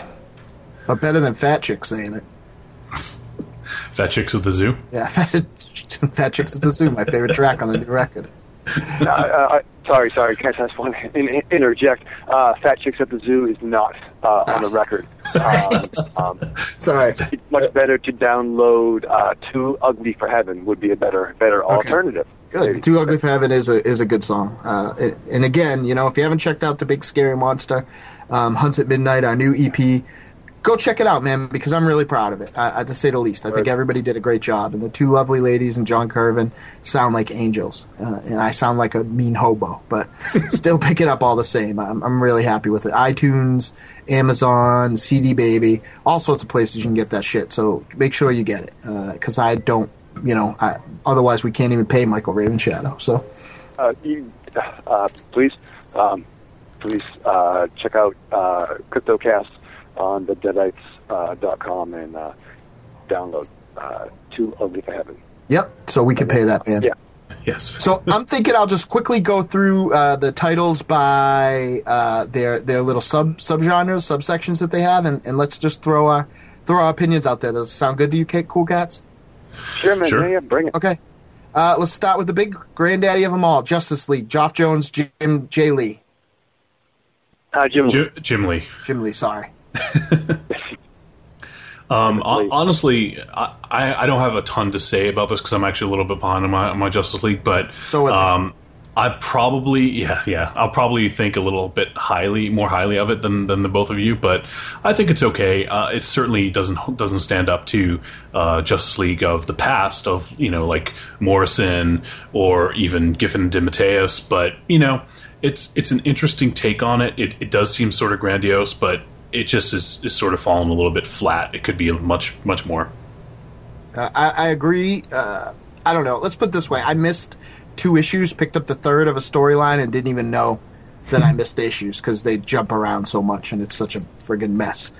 But better than fat chicks saying it. Fat chicks at the zoo. Yeah, fat chicks at the zoo, my favorite track on the new record. Uh, uh, sorry, sorry, can I just to in, in- interject? Uh, Fat Chicks at the Zoo is not uh, on the record. Um, um, Sorry. it's much better to download uh, "Too Ugly for Heaven" would be a better better alternative. Good. Too Ugly for Heaven is a is a good song. Uh, it- and again, you know, if you haven't checked out the Big Scary Monster, um, Hunts at Midnight, our new EP, go check it out, man, because I'm really proud of it. Uh, to say the least, I think everybody did a great job, and the two lovely ladies and John Curvin sound like angels, uh, and I sound like a mean hobo, but still pick it up all the same. I'm I'm really happy with it. iTunes, Amazon, CD Baby, all sorts of places you can get that shit. So make sure you get it, because I don't. You know, I, otherwise we can't even pay Michael Raven Shadow. So uh, you, uh, please, um, please uh, check out uh, CryptoCast on the Deadites.com dot com and uh, download uh, "Too Ugly for Heaven." Yep. So we can pay that man. Yeah. Yes. So I'm thinking I'll just quickly go through uh, the titles by uh, their their little sub subgenres, subsections that they have, and, and let's just throw our throw our opinions out there. Does it sound good to you, Kate Cool Cats? Sure, man. Sure. Yeah, yeah, bring it. Okay. Uh, let's start with the big granddaddy of them all, Justice League. Geoff Johns, Jim J. Lee, Uh, Jim, Jim, Jim Lee. Jim Lee. Sorry. Um, honestly, I, I I don't have a ton to say about this because I'm actually a little bit behind on my on my Justice League, but So um, I probably yeah yeah I'll probably think a little bit highly more highly of it than than the both of you, but I think it's okay. Uh, it certainly doesn't doesn't stand up to uh, Justice League of the past of you know like Morrison or even Giffen DeMatteis, but you know it's it's an interesting take on it. It, it does seem sort of grandiose, but it just is, is sort of falling a little bit flat. It could be much much more. Uh, I, I agree. Uh, I don't know. Let's put it this way: I missed two issues, picked up the third of a storyline, and didn't even know that I missed the issues because they jump around so much, and it's such a friggin' mess.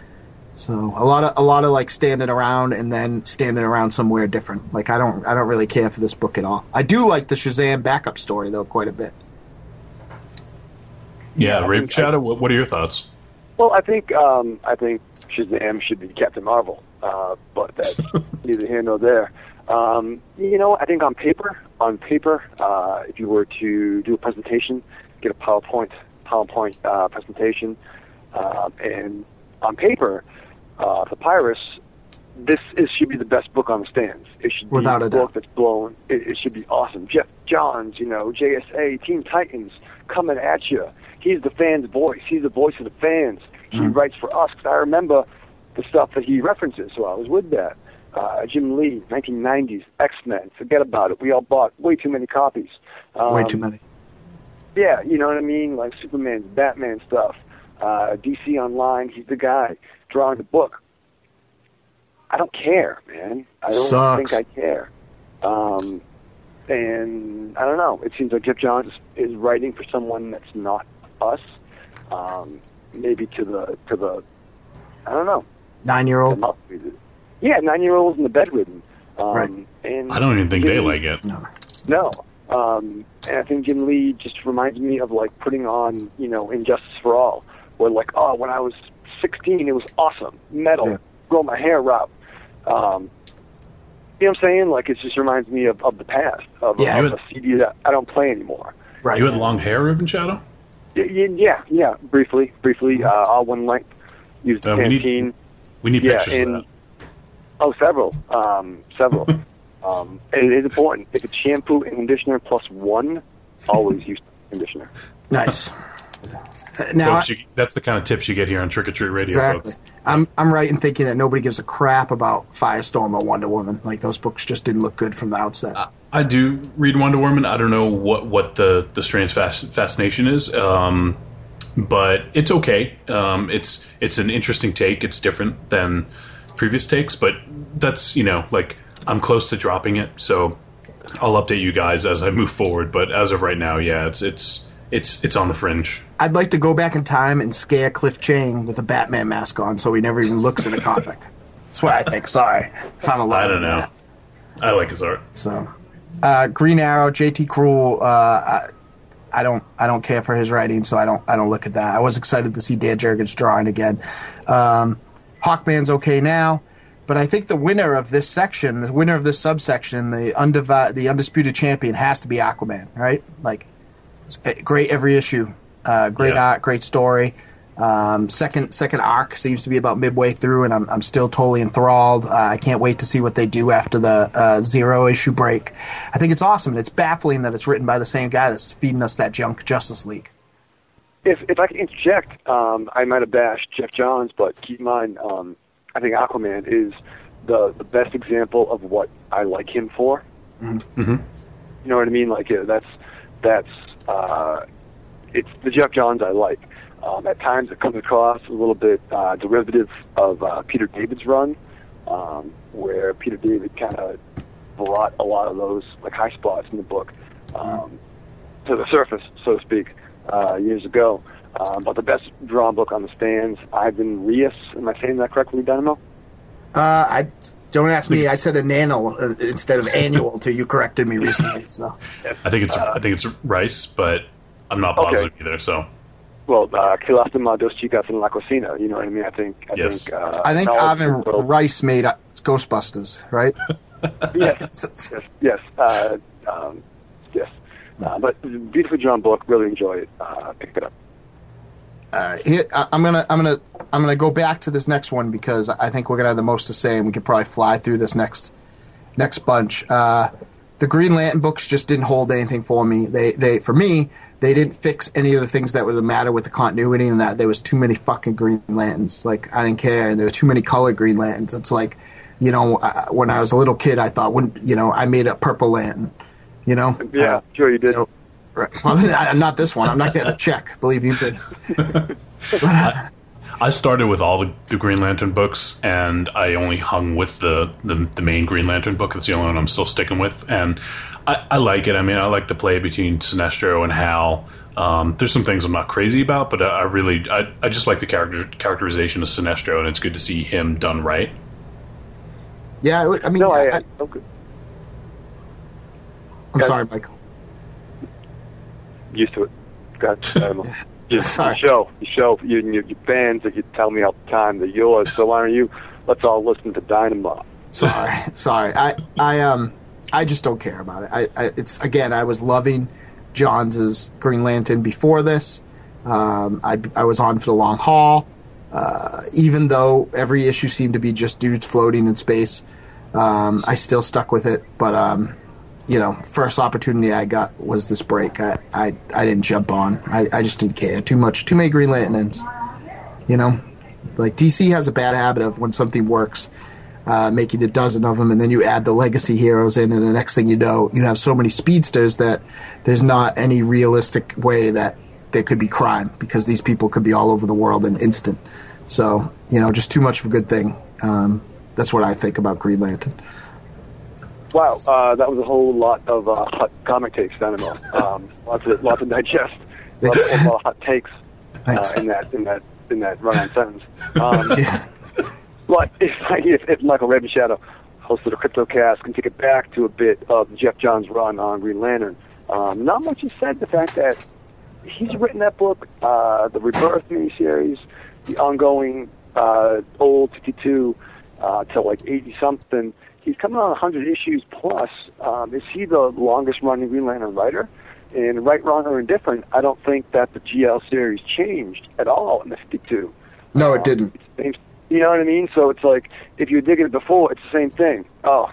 So a lot of a lot of like standing around and then standing around somewhere different. Like I don't I don't really care for this book at all. I do like the Shazam backup story though quite a bit. Yeah, I Rape think- Shadow. What, what are your thoughts? Well, I think um, I think Shazam should be Captain Marvel, uh, but that's neither here nor there. Um, you know, I think on paper, on paper, uh, if you were to do a presentation, get a PowerPoint PowerPoint uh, presentation, uh, and on paper, uh, Papyrus, this is should be the best book on the stands. It should be Without a book that's blown. It, it should be awesome. Geoff Johns, you know, JSA, Teen Titans, coming at you. He's the fans' voice. He's the voice of the fans. He writes for us. 'Cause I remember the stuff that he references. So I was with that. Uh, Jim Lee, 1990s, X Men. Forget about it. We all bought way too many copies. Um, Way too many. Yeah, you know what I mean? Like Superman, Batman stuff. Uh, DC Online, he's the guy drawing the book. I don't care, man. I don't Sucks. think I care. Um, and I don't know. It seems like Geoff Johns is writing for someone that's not us. Um, maybe to the to the I don't know. Nine year old. Yeah, nine year olds in the bedridden. Um, Right. And I don't even think they like it. no. Um, and I think Jim Lee just reminds me of like putting on, you know, Injustice for All, where like, oh, when I was 16, it was awesome, metal, Yeah. grow my hair out. Um, you know what I'm saying? Like it just reminds me of, of the past, of, Yeah. of You a CD that I don't play anymore. Right. You had long hair, Raven Shadow? Y- y- Yeah, yeah, briefly, briefly, uh, all one length. Used Uh, we need Pantene. We need Yeah, pictures and of that. oh, several, um, several. um, and it is important. If it's shampoo and conditioner plus one, always use conditioner. nice. Uh, Now, you, that's the kind of tips you get here on Trick or Treat Radio, exactly. folks. I'm I'm right in thinking that nobody gives a crap about Firestorm or Wonder Woman. Like those books just didn't look good from the outset. I do read Wonder Woman. I don't know what, what the, the strange fas- fascination is, um, but it's okay. Um, it's it's an interesting take. It's different than previous takes, but that's you know like I'm close to dropping it, so I'll update you guys as I move forward. But as of right now, yeah, it's it's it's it's on the fringe. I'd like to go back in time and scare Cliff Chiang with a Batman mask on, so he never even looks at a comic. That's what I think. Sorry, if I'm allowed I don't know. that. I like his art. So, uh, Green Arrow, JT Krul. Uh, I, I don't, I don't care for his writing, so I don't, I don't look at that. I was excited to see Dan Jurgens drawing again. Um, Hawkman's okay now, but I think the winner of this section, the winner of this subsection, the undivi- the undisputed champion, has to be Aquaman, right? Like, great every issue, uh, great Yeah. art, great story. Um, second second arc seems to be about midway through, and I'm, I'm still totally enthralled. Uh, I can't wait to see what they do after the uh, zero issue break. I think it's awesome, and it's baffling that it's written by the same guy that's feeding us that junk Justice League. If if I can interject, um, I might have bashed Geoff Johns, but keep in mind, um, I think Aquaman is the the best example of what I like him for. Mm-hmm. You know what I mean? Like uh, that's that's uh, it's the Geoff Johns I like. Um, at times, it comes across a little bit uh, derivative of uh, Peter David's run, um, where Peter David kind of brought a lot of those like high spots in the book um, to the surface, so to speak, uh, years ago. Um, but the best drawn book on the stands, Ivan Rios. Am I saying that correctly, Dynamo? Uh, I don't ask me. I said a nano uh, instead of annual till you corrected me recently. So I think it's I think it's Rice, but I'm not Okay. positive either. So Well, uh, que lástima dos chicas en la cocina. You know what I mean? I think. I Yes. think. Uh, I think knowledge Ivan of the world- Rice made uh, Ghostbusters, right? Yes. yes. Yes. Uh, um, yes. Uh, but beautifully drawn book. Really enjoy it. Uh, pick it up. Uh, here, I- I'm gonna, I'm gonna, I'm gonna go back to this next one because I think we're gonna have the most to say, and we could probably fly through this next, next bunch. Uh, the Green Lantern books just didn't hold anything for me. They, they, for me, they didn't fix any of the things that were the matter with the continuity, and that there was too many fucking Green Lanterns. Like I didn't care, and there were too many colored Green Lanterns. It's like, you know, uh, when I was a little kid, I thought, when, you know, I made a Purple Lantern. You know, Yeah, Uh, sure you did. so- Right. Well, not this one. I'm not getting a check. Believe you me. I started with all the, the Green Lantern books, and I only hung with the, the, the main Green Lantern book. That's the only one I'm still sticking with, and I, I like it. I mean, I like the play between Sinestro and Hal. Um, there's some things I'm not crazy about, but I, I really I, I just like the character characterization of Sinestro, and it's good to see him done right. Yeah, I- I mean, No, I. I, I okay. I'm sorry, Michael. Used to it. God, Dynamo. You, Sorry. you show, you show, you, you, you fans that you tell me all the time they're yours. So why don't you? Let's all listen to Dynamo. Sorry, sorry. I, I, um, I just don't care about it. I, I it's again, I was loving Johns' Green Lantern before this. Um, I, I was on for the long haul. Uh, even though every issue seemed to be just dudes floating in space, um, I still stuck with it. But um, you know, first opportunity I got was this break. I, I, I didn't jump on. I, I just didn't care. Too much, too many Green Lanterns. You know, Like DC has a bad habit of when something works, uh, making a dozen of them, and then you add the legacy heroes in, and the next thing you know, you have so many speedsters that there's not any realistic way that there could be crime because these people could be all over the world in instant. So you know, just too much of a good thing. Um, that's what I think about Green Lantern. Wow, uh, that was a whole lot of uh, hot comic takes, Dynamo. Um, lots of lots of digest, lots of, a lot of hot takes uh, in that in that in that run-on sentence. Um, Yeah. But if, if, if Michael Raven Shadow, host of the CryptoCast, can take it back to a bit of Geoff Johns' run on Green Lantern, um, not much is said. The fact that he's written that book, uh, the Rebirth miniseries, the ongoing uh, old 52 uh, till like 80 something. He's coming on 100 issues plus. Um, is he the longest running Green Lantern writer? And right, wrong, or indifferent, I don't think that the GL series changed at all in the 52. No, it didn't. same- You know what I mean? So it's like if you dig it before, it's the same thing. Oh,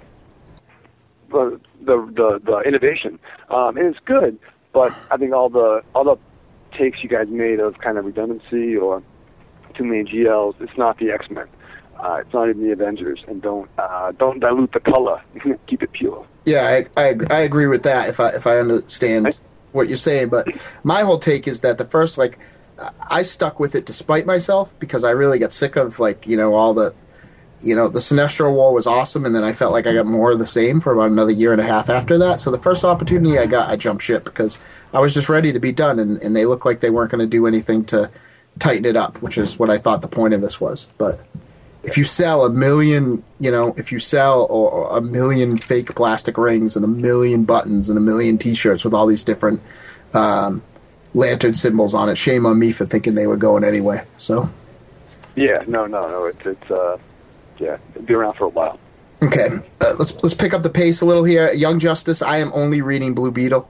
the the the, the innovation, um, and it's good. But I think all the all the takes you guys made of kind of redundancy or too many GLs, it's not the X Men. Uh, it's not even the Avengers, and don't uh, don't dilute the color. Keep it pure. Yeah, I, I I agree with that. If I if I understand what you're saying, but my whole take is that the first like I stuck with it despite myself because I really got sick of like you know all the you know the Sinestro War was awesome, and then I felt like I got more of the same for about another year and a half after that. So the first opportunity I got, I jumped ship because I was just ready to be done, and, and they looked like they weren't going to do anything to tighten it up, which is what I thought the point of this was. But if you sell a million, you know, if you sell or, a million fake plastic rings and a million buttons and a million T-shirts with all these different um, lantern symbols on it, shame on me for thinking they were going anyway. So Yeah, no, no, no. It's it's uh, yeah, it'll be around for a while. okay, uh, let's let's pick up the pace a little here. Young Justice, I am only reading Blue Beetle,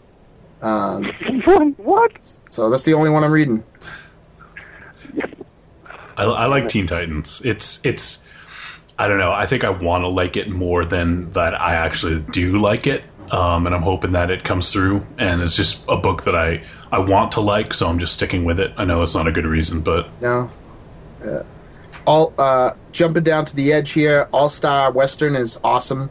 um, what? so that's the only one I'm reading. I, I like Teen Titans. It's it's I don't know. I think I want to like it more than that I actually do like it. Um, and I'm hoping that it comes through and it's just a book that I, I want to like, so I'm just sticking with it. I know it's not a good reason, but No. Uh, all uh, jumping down to the edge here. All Star Western is awesome.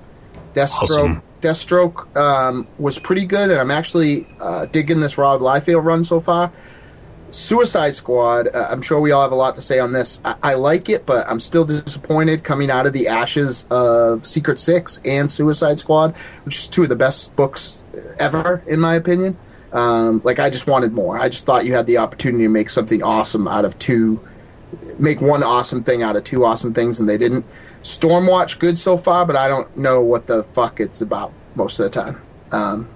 Deathstroke. Awesome. Deathstroke um, was pretty good, and I'm actually uh, digging this Rob Liefeld run so far. Suicide Squad. Uh, I'm sure we all have a lot to say on this. I, I like it, but I'm still disappointed coming out of the ashes of Secret Six and Suicide Squad, which is two of the best books ever, in my opinion. Um, like I just wanted more. I just thought you had the opportunity to make something awesome out of two make one awesome thing out of two awesome things, and they didn't. Stormwatch good so far, but I don't know what the fuck it's about most of the time. Um,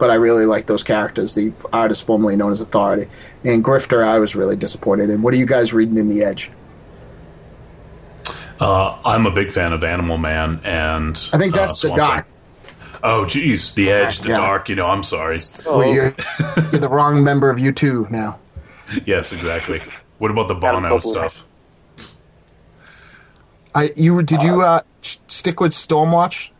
but I really like those characters, the artist formerly known as Authority. And Grifter, I was really disappointed in. What are you guys reading in The Edge? uh, I'm a big fan of Animal Man and I think uh, that's the Swamp dark. Thing. Oh, geez, The Edge, The Yeah. Dark. You know, I'm sorry. Well, you're, you're the wrong member of U2 now. Yes, exactly. What about the Bono stuff? I you did you uh, stick with Stormwatch?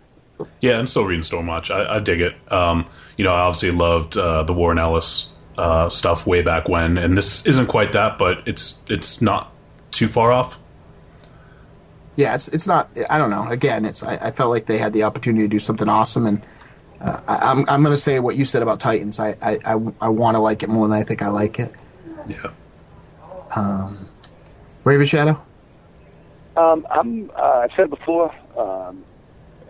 Yeah, I'm still reading Stormwatch. I, I dig it. Um, you know, I obviously loved uh, the Warren Ellis uh, stuff way back when, and this isn't quite that, but it's it's not too far off. yeah, it's it's not. I don't know. Again, it's I, I felt like they had the opportunity to do something awesome, and uh, I, I'm I'm going to say what you said about Titans. I I, I, I want to like it more than I think I like it. Yeah. Um, Raven Shadow. Um, I'm. Uh, I've said it before um,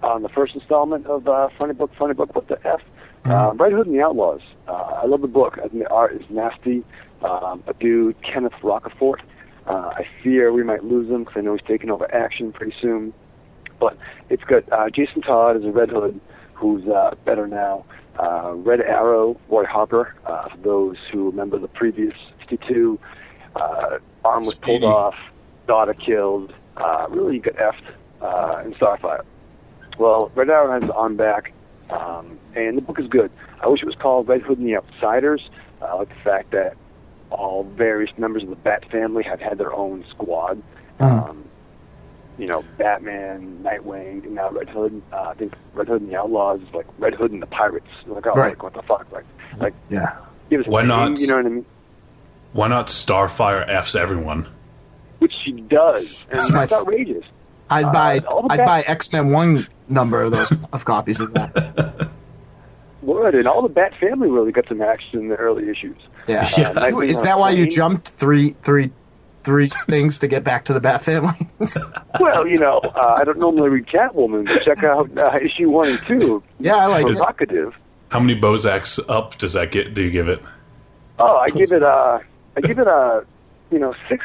on the first installment of uh, Funny Book, Funny Book. What the f? Uh, Red Hood and the Outlaws. Uh, I love the book. I think the art is nasty. Um, a dude, Kenneth Rocafort. Uh, I fear we might lose him because I know he's taking over action pretty soon. But it's good. Uh, Jason Todd as a Red Hood who's uh, better now. Uh, Red Arrow, Roy Harper. Uh, for those who remember the previous 52, uh, arm was pulled Speedy. off, daughter killed. Uh, really got effed uh, in Starfire. Well, Red Arrow has his arm back, um, and the book is good. I wish it was called Red Hood and the Outsiders. Uh, I like the fact that all various members of the Bat family have had their own squad. Uh-huh. Um, you know, Batman, Nightwing, and now Red Hood. Uh, I think Red Hood and the Outlaws is like Red Hood and the Pirates. You're like, oh, Right. like, what the fuck? Like, like Yeah. give us a Why name, not? You know what I mean? Why not Starfire F's everyone? Which she does, and It's my that's f- outrageous. I'd Uh, buy all the I'd Bat- buy X Men one number of those of copies of that. Would and all the Bat family really got some action in the early issues. Yeah. Yeah. Nightwing Is that why you jumped three three three things to get back to the Bat family? Well, you know, uh, I don't normally read Catwoman, but check out uh, issue one and two. yeah, I like it. Provocative. How many Bozaks up does that get? Do you give it? Oh, I give it a, I give it a, you know, six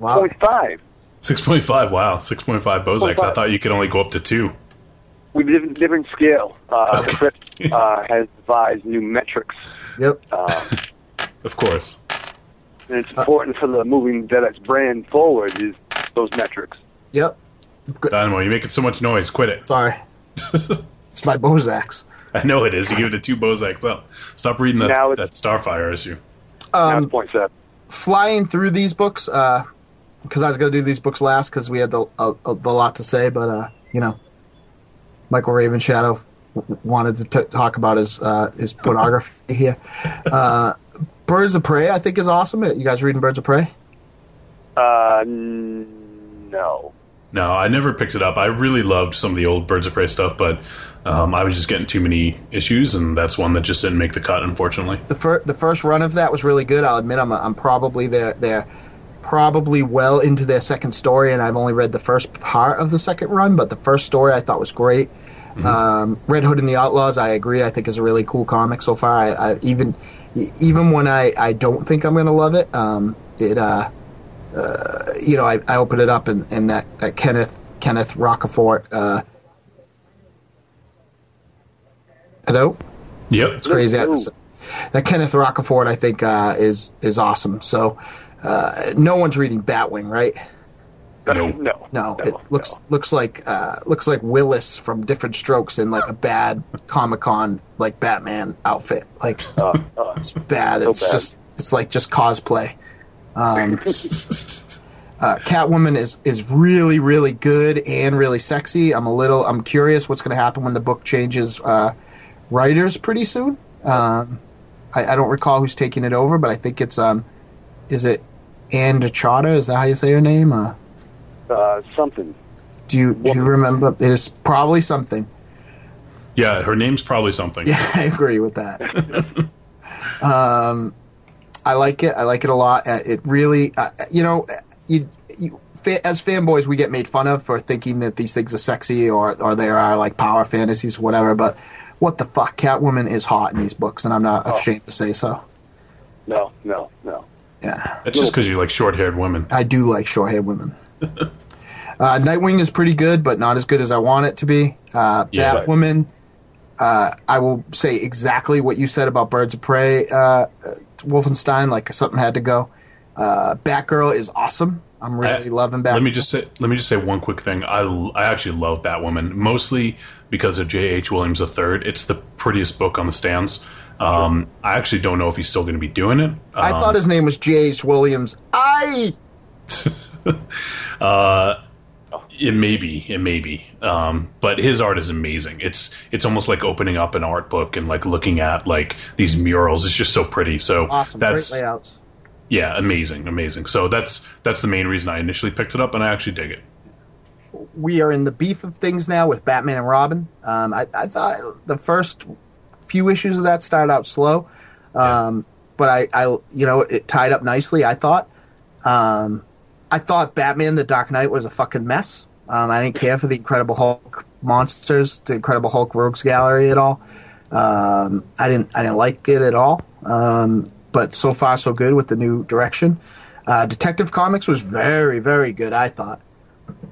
Wow. point five. Six point five. Wow, six point five Bozaks. I thought you could only go up to two. We have in different scale. Uh, the script uh, has devised new metrics, Yep. uh, Of course. and it's important for the moving Dedex brand forward is those metrics. Yep. Dynamo, you're making so much noise. Quit it. Sorry. It's my Bozaks. I know it is. You give it a two Bozaks up. Stop reading that Now it- that Starfire issue. now Um, it's point seven. flying through these books, because I was going to do these books last because we had the, a, a, the lot to say, but, uh, you know, Michael Ravenshadow w- wanted to t- talk about his uh, his pornography here. Uh, Birds of Prey, I think, is awesome. You guys reading Birds of Prey? Uh, n- no. No, I never picked it up. I really loved some of the old Birds of Prey stuff, but um, I was just getting too many issues, and that's one that just didn't make the cut, unfortunately. The, fir- the first run of that was really good. I'll admit I'm, I'm probably there. They're probably well into their second story, and I've only read the first part of the second run, but the first story I thought was great. Um, Red Hood and the Outlaws, I agree. I think is a really cool comic so far. I, I even even when I, I don't think I'm going to love it, um, it uh, uh, you know I, I open it up and, and that, that Kenneth Kenneth Rocafort. Uh, hello. Yep. It's crazy. That Kenneth Rocafort, I think, uh, is is awesome. So, uh, no one's reading Batwing, right? No. no. No, it looks looks like uh, looks like Willis from Diff'rent Strokes in like a bad Comic Con like Batman outfit. Like Uh, uh, it's bad. So It's bad. just it's like just cosplay. Um, uh, Catwoman is is really really good and really sexy. I'm a little I'm curious what's going to happen when the book changes uh, writers pretty soon. Um, I, I don't recall who's taking it over, but I think it's um, is it Anne DeChata? Is that how you say her name? Uh, uh, something. do you do you remember? It is probably something. Yeah, her name's probably something. Yeah, I agree with that. um, I like it. I like it a lot. Uh, It really, uh, you know, you, you as fanboys, we get made fun of for thinking that these things are sexy or or they are like power fantasies, or whatever. But what the fuck, Catwoman is hot in these books, and I'm not ashamed to say so. No, no, no. Yeah, That's just because you like short-haired women. I do like short-haired women. uh, Nightwing is pretty good, but not as good as I want it to be. Uh, Yeah. Batwoman, uh, I will say exactly what you said about Birds of Prey, uh, uh, Wolfenstein. Like something had to go. Uh, Batgirl is awesome. I'm really I- loving Batgirl. Let me just say. Let me just say one quick thing. I, I actually love Batwoman mostly because of J. H. Williams III. It's the prettiest book on the stands. Um, I actually don't know if he's still going to be doing it. I Um, thought his name was J.H. Williams. I uh, it may be, it may be, um, but his art is amazing. It's it's almost like opening up an art book and like looking at like these murals. It's just so pretty. So awesome. that's Great layouts. yeah, amazing, amazing. So that's that's the main reason I initially picked it up, and I actually dig it. we are in the beef of things now with Batman and Robin. Um, I, I thought the first few issues of that started out slow, um, but I, I, you know, it tied up nicely. I thought. Um, I thought Batman: The Dark Knight was a fucking mess. Um, I didn't care for the Incredible Hulk monsters, the Incredible Hulk Rogues Gallery at all. Um, I didn't, I didn't like it at all. Um, but so far, so good with the new direction. Uh, Detective Comics was very, very good. I thought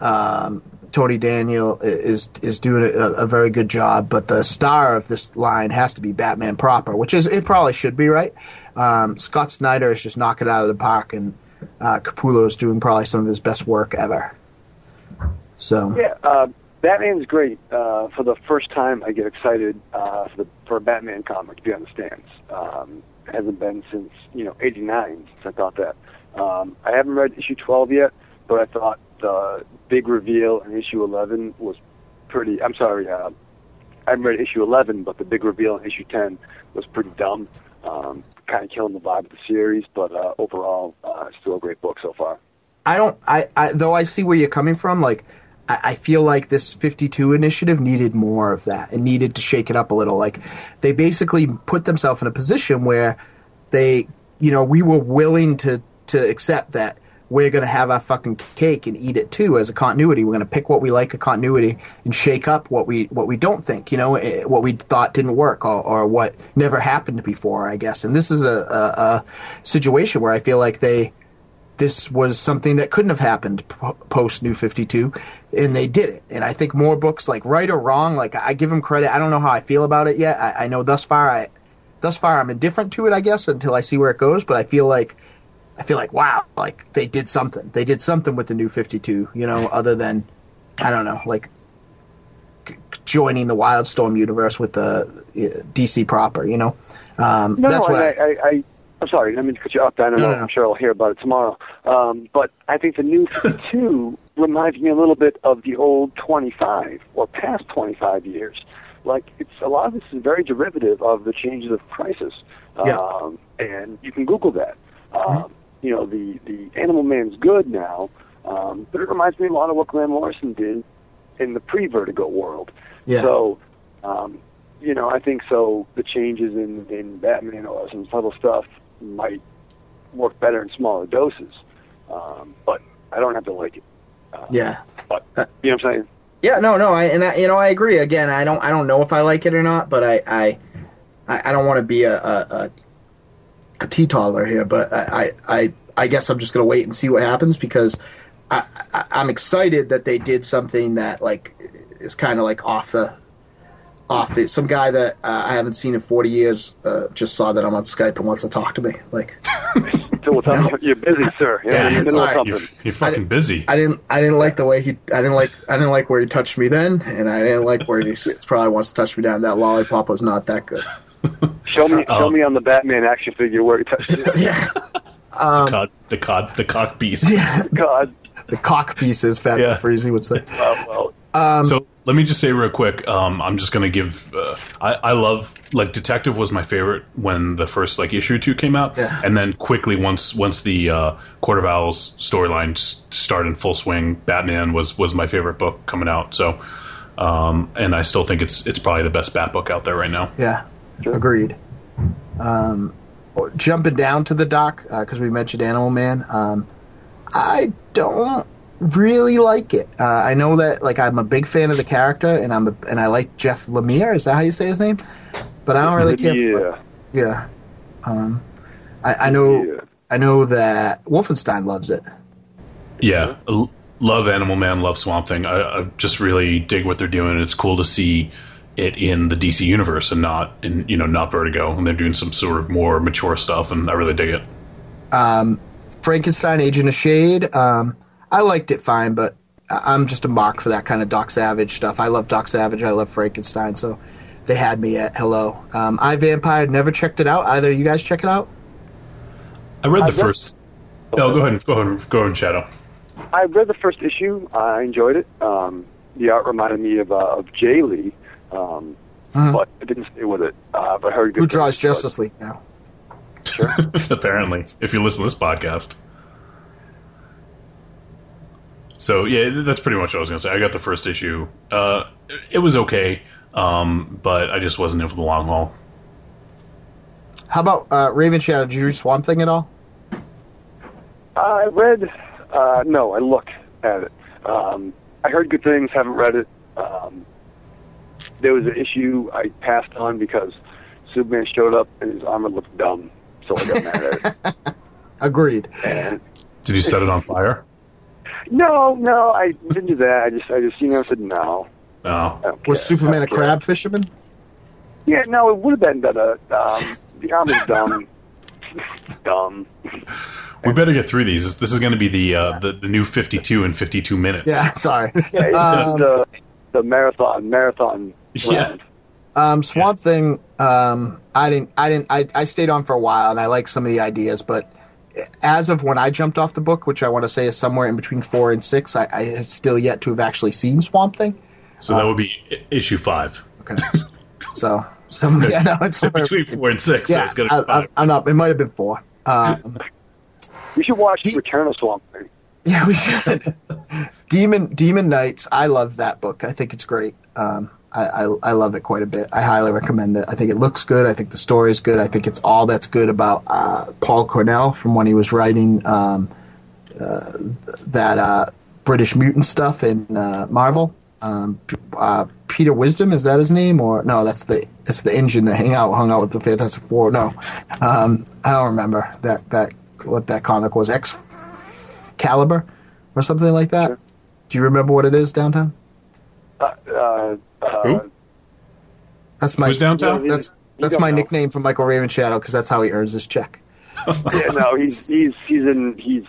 um, Tony Daniel is is doing a, a very good job, but the star of this line has to be Batman proper, which is it probably should be right. Um, Scott Snyder is just knocking it out of the park, and uh, Capullo is doing probably some of his best work ever. So Yeah, uh, Batman's great. Uh, for the first time, I get excited uh, for the for a Batman comic to be on the stands. Um, hasn't been since you know '89 since I thought that. Um, I haven't read issue 12 yet, but I thought the big reveal in issue 11 was pretty. I'm sorry, uh, I haven't read issue 11, but the big reveal in issue 10 was pretty dumb. Um, kind of killing the vibe of the series, but uh, overall, uh, still a great book so far. I don't. I, I though I see where you're coming from. Like, I, I feel like this 52 initiative needed more of that. It needed to shake it up a little. Like, they basically put themselves in a position where they, you know, we were willing to to accept that we're going to have our fucking cake and eat it too as a continuity. We're going to pick what we like a continuity and shake up what we what we don't think, you know, eh, what we thought didn't work or, or what never happened before, I guess. And this is a, a, a situation where I feel like they this was something that couldn't have happened post New 52, and they did it. And I think more books, like right or wrong, like I give them credit. I don't know how I feel about it yet. I, I know thus far, I thus far I'm indifferent to it, I guess, until I see where it goes. But I feel like I feel like wow, like they did something. They did something with the New 52, you know, other than I don't know, like c- joining the Wildstorm universe with the uh, DC proper, you know. Um, No, that's no, what I, I, I, I, I'm sorry, I didn't mean to cut you off. I don't No, know. no, no. I'm sure I'll hear about it tomorrow. Um, but I think the new 52 reminds me a little bit of the old 25 or past 25 years. Like it's a lot of this is very derivative of the changes of crisis, Yeah. um, and you can Google that. Um, You know, the the Animal Man's good now, um, but it reminds me a lot of what Grant Morrison did in the pre-Vertigo world. yeah. So, um, you know, I think so. The changes in in Batman or some subtle stuff might work better in smaller doses, um, but I don't have to like it. Uh, yeah. But you know what I'm saying? Yeah, no, no, I and I, you know, I agree. Again, I don't, I don't know if I like it or not, but I, I, I I don't want to be a, a, a, a teetotaler here, but I, I, I, I guess I'm just gonna wait and see what happens because I, I, I'm excited that they did something that like is kind of like off the, off the. Some guy that uh, I haven't seen in 40 years uh, just saw that I'm on Skype and wants to talk to me. Like, So what's up? You're busy, sir. You're Yeah, in the sorry. You're, something. you're fucking busy. I didn't, I didn't like the way he, I didn't like, I didn't like where he touched me then, and I didn't like where he probably wants to touch me down. That lollipop was not that good. Show me, show Oh. me on the Batman action figure where he touched it. yeah. the cod, the cod, the cock piece. God. The cock pieces, Fat Yeah. Freezy would say. Uh, well, Um, so let me just say real quick. Um, I'm just gonna give. Uh, I, I love like Detective was my favorite when the first like issue two came out, Yeah. and then quickly once once the uh, Court of Owls storyline started in full swing, Batman was was my favorite book coming out. So, um, and I still think it's it's probably the best Bat book out there right now. yeah, agreed. Um, jumping down to the doc because we mentioned Animal Man. Um, I don't really like it. Uh, I know that like I'm a big fan of the character, and I'm a, and I like Jeff Lemire. Is that how you say his name? But I don't really care. For, yeah. yeah. Um, I, I know. Yeah. I know that Wolfenstein loves it. Yeah, l- love Animal Man, love Swamp Thing. I, I just really dig what they're doing. It's cool to see it in the DC universe and not in you know not Vertigo. And they're doing some sort of more mature stuff, and I really dig it. Um, Frankenstein, Agent of Shade. Um, I liked it fine, but I- I'm just a mark for that kind of Doc Savage stuff. I love Doc Savage. I love Frankenstein. So they had me at hello. Um, I Vampire never checked it out. Either you guys check it out? I read the I've read- first. No, go ahead. Go ahead. Go ahead, Shadow. I read the first issue. I enjoyed it. Um, the art reminded me of, uh, of Jae Lee, um, Mhm. but I didn't stay with it. Uh, but I heard good Who draws things, Justice League now? Apparently, if you listen to this podcast. So yeah, that's pretty much what I was going to say. I got the first issue. Uh, it was okay, um, but I just wasn't in for the long haul. How about uh, Raven Shadow? Did you read Swamp Thing at all? I read. Uh, no, I looked at it. Um, I heard good things. Haven't read it. Um, there was an issue I passed on because Superman showed up and his armor looked dumb, so I got mad at it. Agreed. And Did you set it on fire? no, no, I didn't do that. I just, I just, you know, said no. No. I Was care. Superman a don't crab fisherman? Yeah, no, it would have been better. Um, the armor's dumb. dumb. We better get through these. This is going to be the, uh, the the new fifty-two in fifty-two minutes. Yeah, sorry. Yeah, it's Um, the, the marathon, marathon. Yeah. Um, Swamp Thing. Um, I didn't. I didn't. I, I stayed on for a while, and I like some of the ideas. But as of when I jumped off the book, which I want to say is somewhere in between four and six, I, I have still yet to have actually seen Swamp Thing. So that would be issue five. Okay. so, some yeah, no, it's somewhere Between four and six. so Yeah, it's going to I, be five. I, I'm up. It might have been four. Um, You should watch Return of Swamp Thing. Yeah, we should. Demon Demon Knights. I love that book. I think it's great. Um, I, I I love it quite a bit. I highly recommend it. I think it looks good. I think the story is good. I think it's all that's good about uh, Paul Cornell from when he was writing um, uh, that uh, British mutant stuff in uh, Marvel. Um, uh, Peter Wisdom is that his name or no? That's the that's the engine that hang out hung out with the Fantastic Four. No, um, I don't remember that that what that comic was. Excalibur or something like that. Do you remember what it is downtown? Uh, uh, uh, Who? That's my Who's downtown? You- that's you that's my know. nickname for Michael Raven Shadow because that's how he earns his check. yeah, no, he's he's he's in he's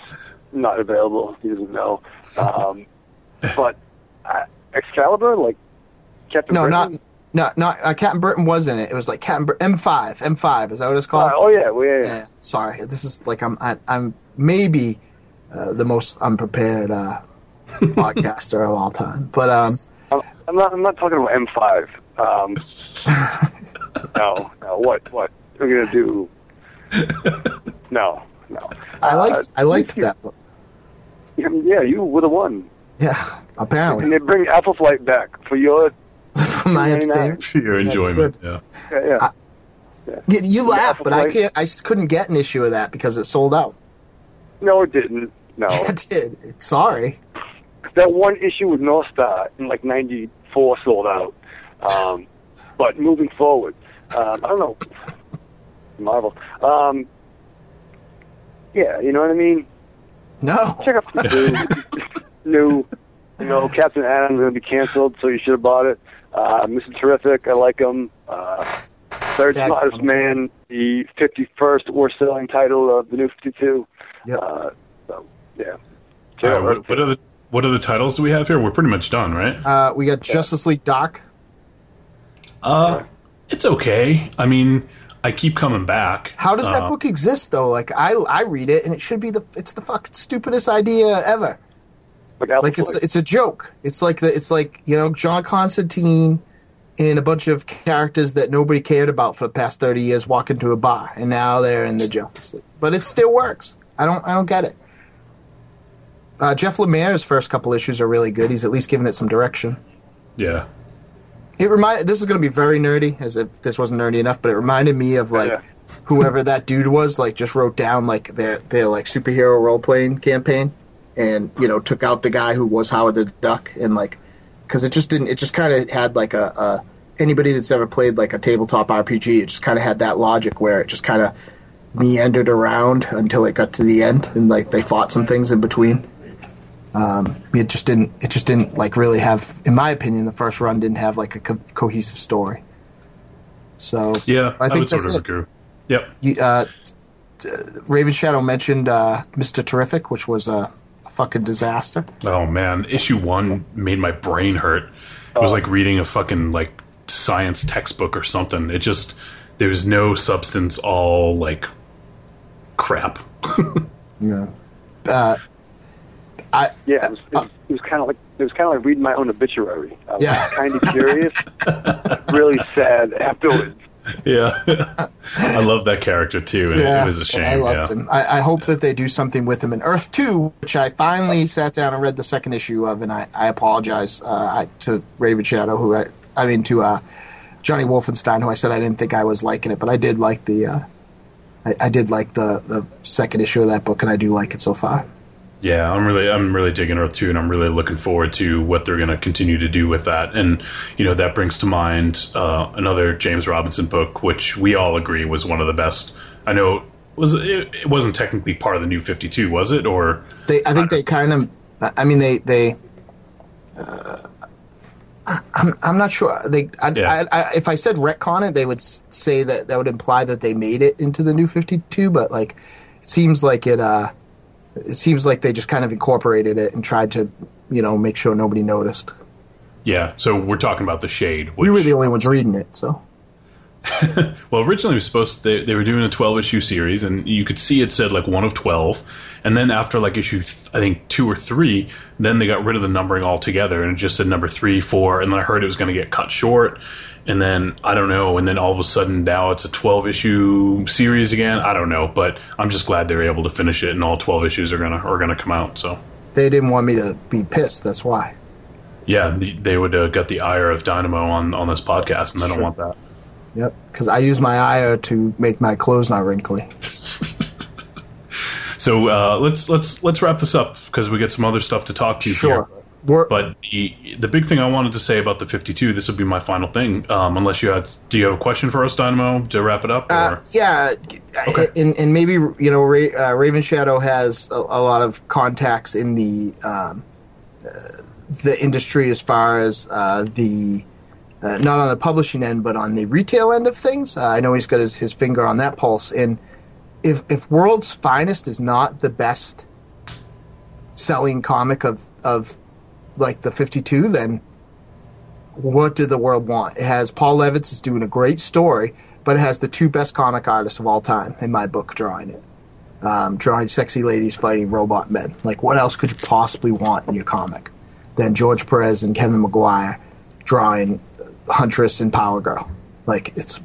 not available. He doesn't know. Um, but uh, Excalibur, like Captain No, not Britain? no, not uh, Captain Britain was in it. It was like Captain Br- M5. M5 is that what it's Uh, called? oh yeah, well, yeah, yeah. Yeah, sorry, this is like I'm I, I'm maybe uh, the most unprepared uh, podcaster of all time. But um, I'm, I'm not. I'm not talking about M5. Um, no, no. What? What? We're gonna do? No, no. I like Uh, I liked you- that book. Yeah, you would have won. Yeah, apparently. And they bring Alpha Flight back for your. for my entertainment. For your enjoyment. Yeah. Yeah, yeah. I- You, you laugh, Apple but I can't. I s- couldn't get an issue of that because it sold out. no, it didn't. No, It did. Sorry. That one issue with North Star in like '94 sold out. Um, but moving forward, um, I don't know. Marvel. Um, yeah, you know what I mean. No. Check out the new, new, you know, Captain Atom's going to be canceled, so you should have bought it. Uh, Mr. Terrific, I like him. Uh, Third Yeah, Smartest cool. Man, the 51st worst selling title of the new 52. Yep. Uh, so, yeah. All Check right, what, what are the what are the titles do we have here? We're pretty much done, right? Uh, we got Justice League Dark. Uh, it's okay. I mean, I keep coming back. How does that Uh, book exist though? Like I I read it and it should be the it's the fucking stupidest idea ever. like, Like it's it's a joke. It's like the it's like you know John Constantine and a bunch of characters that nobody cared about for the past thirty years walk into a bar and now they're in the Justice League. But it still works. I don't I don't get it. Uh, Jeff Lemire's first couple issues are really good. He's at least giving it some direction. Yeah. It reminded. This is going to be very nerdy, as if this wasn't nerdy enough. But it reminded me of like Yeah. whoever that dude was. Like just wrote down like their their like superhero role playing campaign, and you know took out the guy who was Howard the Duck, and like because it just didn't. It just kind of had like a, a anybody that's ever played like a tabletop RPG. It just kind of had that logic where it just kind of meandered around until it got to the end, and like they fought some things in between. Um, it just didn't. It just didn't like really have, in my opinion, the first run didn't have like a co- cohesive story. So Yeah, I I, think would sort of it. Yep. uh, Raven Shadow mentioned uh, Mister Terrific, which was a, a fucking disaster. Oh man, issue one made my brain hurt. It Oh. was like reading a fucking like science textbook or something. It just there was no substance, all like crap. Yeah. Uh, I Yeah, it was, it was, was kind of like it was kind of like reading my own obituary. I was Yeah. kind of curious, really sad afterwards. yeah, I love that character too, and yeah, it was a shame. I loved yeah. him. I, I hope that they do something with him in Earth Two, which I finally sat down and read the second issue of, and I, I apologize uh, I, to Raven Shadow, who I, I mean to uh, Johnny Wolfenstein, who I said I didn't think I was liking it, but I did like the. Uh, I, I did like the, the second issue of that book, and I do like it so far. Yeah, I'm really I'm really digging Earth 2 and I'm really looking forward to what they're going to continue to do with that. And you know, that brings to mind uh, another James Robinson book which we all agree was one of the best. I know was it, it wasn't technically part of the new 52, was it? Or They, I think they kind of. I mean, they they. Uh, I'm I'm not sure. They I, Yeah. I, I, if I said retcon it, they would say that that would imply that they made it into the new 52. But like, it seems like it. Uh, it seems like they just kind of incorporated it and tried to, you know, make sure nobody noticed. yeah, so we're talking about the Shade. Which, We were the only ones reading it, so Well, originally it was supposed to, they, they were doing a 12 issue series, and you could see it said like one of 12. And then after like issue, th- I think two or three, then they got rid of the numbering altogether, and it just said number three, four. And then I heard it was going to get cut short, and then I don't know. And then all of a sudden now it's a 12 issue series again. I don't know, but I'm just glad they were able to finish it, and all 12 issues are gonna are gonna come out. So they didn't want me to be pissed. That's why. Yeah, they would uh, get the ire of Dynamo on, on this podcast, and they don't want that. Yep, because I use my ire to make my clothes not wrinkly. So uh, let's let's let's wrap this up because we get some other stuff to talk to you Sure. here. We're, But the the big thing I wanted to say about the 52, this would be my final thing. Um, unless you had, do you have a question for us, Dynamo, to wrap it up? Or? Uh, yeah, and, and maybe you know Ra- uh, Raven Shadow has a, a lot of contacts in the um, uh, the industry as far as uh, the uh, not on the publishing end, but on the retail end of things. Uh, I know he's got his, his finger on that pulse. And if if World's Finest is not the best selling comic of of like the 52, then what did the world want? It has Paul Levitz is doing a great story, but it has the two best comic artists of all time in my book drawing it. Um, drawing sexy ladies fighting robot men. Like, what else could you possibly want in your comic than George Perez and Kevin Maguire drawing Huntress and Power Girl? Like, it's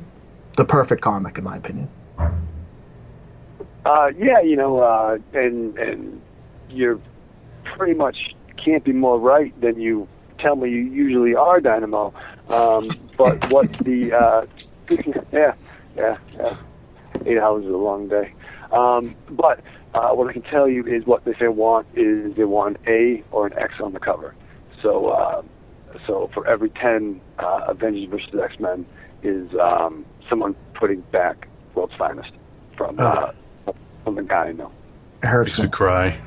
the perfect comic, in my opinion. Uh, yeah, you know, uh, and and you're pretty much can't be more right than you tell me you usually are, Dynamo. Um, but what the uh, yeah, yeah, yeah, eight hours is a long day. Um, but uh, what I can tell you is what they say want is they want an A or an X on the cover. So uh, so for every ten uh, Avengers versus X Men is um, someone putting back World's Finest from uh, from the guy I know. It hurts Makes me. me cry. It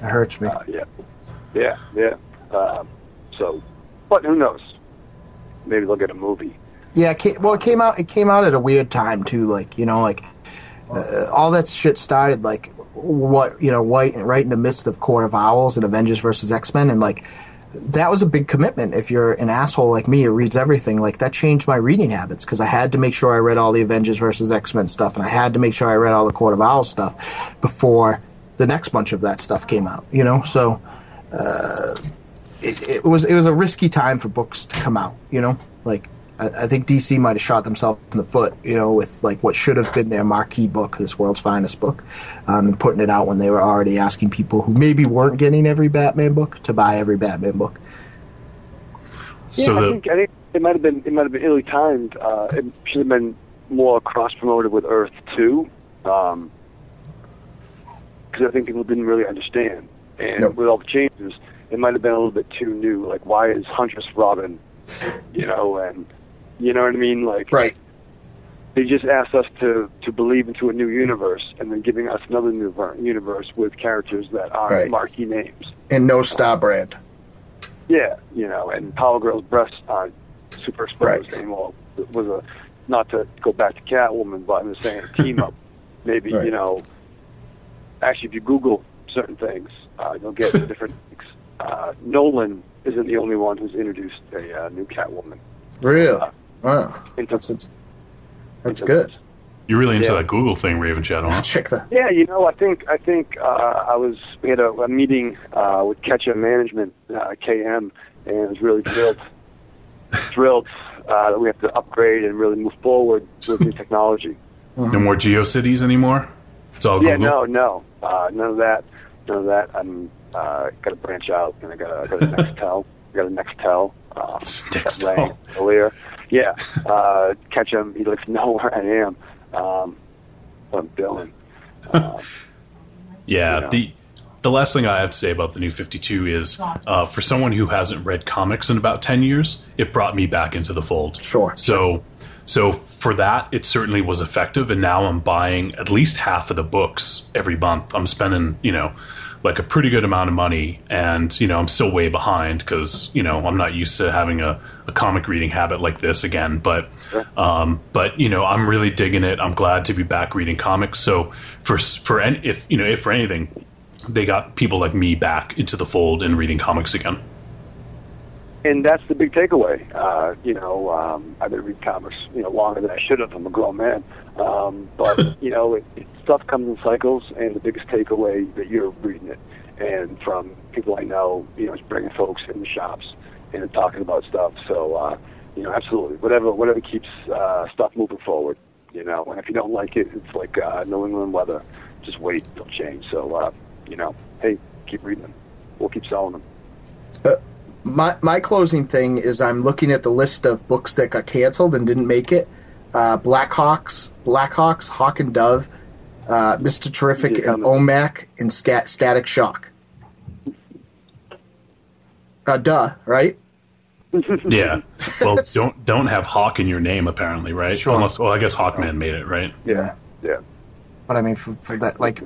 hurts me. Uh, yeah, yeah, yeah. Um, so, but who knows? Maybe they'll get a movie. Yeah, well, it came out. It came out at a weird time too. Like you know, like uh, all that shit started like what you know, right right in the midst of Court of Owls and Avengers versus X Men, and like that was a big commitment. If you're an asshole like me who reads everything, like that changed my reading habits because I had to make sure I read all the Avengers versus X Men stuff, and I had to make sure I read all the Court of Owls stuff before the next bunch of that stuff came out. You know, so. Uh, it, it was it was a risky time for books to come out. You know, like I, I think DC might have shot themselves in the foot. You know, with like what should have been their marquee book, this world's finest book, um, and putting it out when they were already asking people who maybe weren't getting every Batman book to buy every Batman book. Yeah, So I think I think it might have been it might have been illy timed. Uh, it should have been more cross promoted with Earth too, because I think people didn't really understand. And Nope. with all the changes, it might have been a little bit too new. Like, why is Huntress Robin? You know, and you know what I mean? Like, Right. they just asked us to to believe into a new universe, and then giving us another new ver- universe with characters that are Right. marquee names. And no star brand. Yeah, you know, and Power Girl's breasts aren't super exposed Right. anymore. It was a not to go back to Catwoman, but I'm just saying team up. Maybe Right. you know, actually, if you Google certain things, uh, you'll get different. things. Uh, Nolan isn't the only one who's introduced a uh, new Catwoman. Real. Wow. Into, That's that's, that's into- good. You're really into Yeah. that Google thing, Raven Shadow. Huh? Check that. Yeah, you know, I think I think uh, I was we had a, a meeting uh, with Ketchup Management uh, KM, and I was really thrilled thrilled uh, that we have to upgrade and really move forward with new technology. No more GeoCities anymore. It's all Google. Yeah, no, no, uh, none of that, none of that. I'm uh, got to branch out, and I got I got a Nextel, I got a Nextel. Uh, Nextel. Lang earlier. Yeah, uh, catch him. He lets know where I am. Um, I'm Dylan. Uh, Yeah, Yeah. the the last thing I have to say about the new 52 is uh, for someone who hasn't read comics in about 10 years, it brought me back into the fold. Sure. So so for that, it certainly was effective, and now I'm buying at least half of the books every month. I'm spending, you know, like a pretty good amount of money, and you know, I'm still way behind because you know I'm not used to having a, a comic reading habit like this again. But um, but you know, I'm really digging it. I'm glad to be back reading comics. So for for any, if you know if for anything, they got people like me back into the fold and reading comics again. And that's the big takeaway. Uh, you know, um, I've been reading comics, you know, longer than I should have. I'm a grown man, um, but you know, it, it, stuff comes in cycles, and the biggest takeaway that you're reading it, and from people I know, you know, it's bringing folks in the shops and talking about stuff. So, uh, you know, absolutely, whatever, whatever keeps uh, stuff moving forward. You know, and if you don't like it, it's like uh, New England weather. Just wait, it'll change. So, uh, you know, hey, keep reading them. we'll keep selling them. My my closing thing is I'm looking at the list of books that got canceled and didn't make it. Uh, Blackhawks, Blackhawks, Hawk and Dove, uh, Mr. Terrific, and. OMAC and Scat, Static Shock. Uh, duh, right? Yeah. Well, don't don't have Hawk in your name apparently, right? Sure. Unless, well, I guess Hawkman made it, right? Yeah, yeah. But I mean, for, for that, like,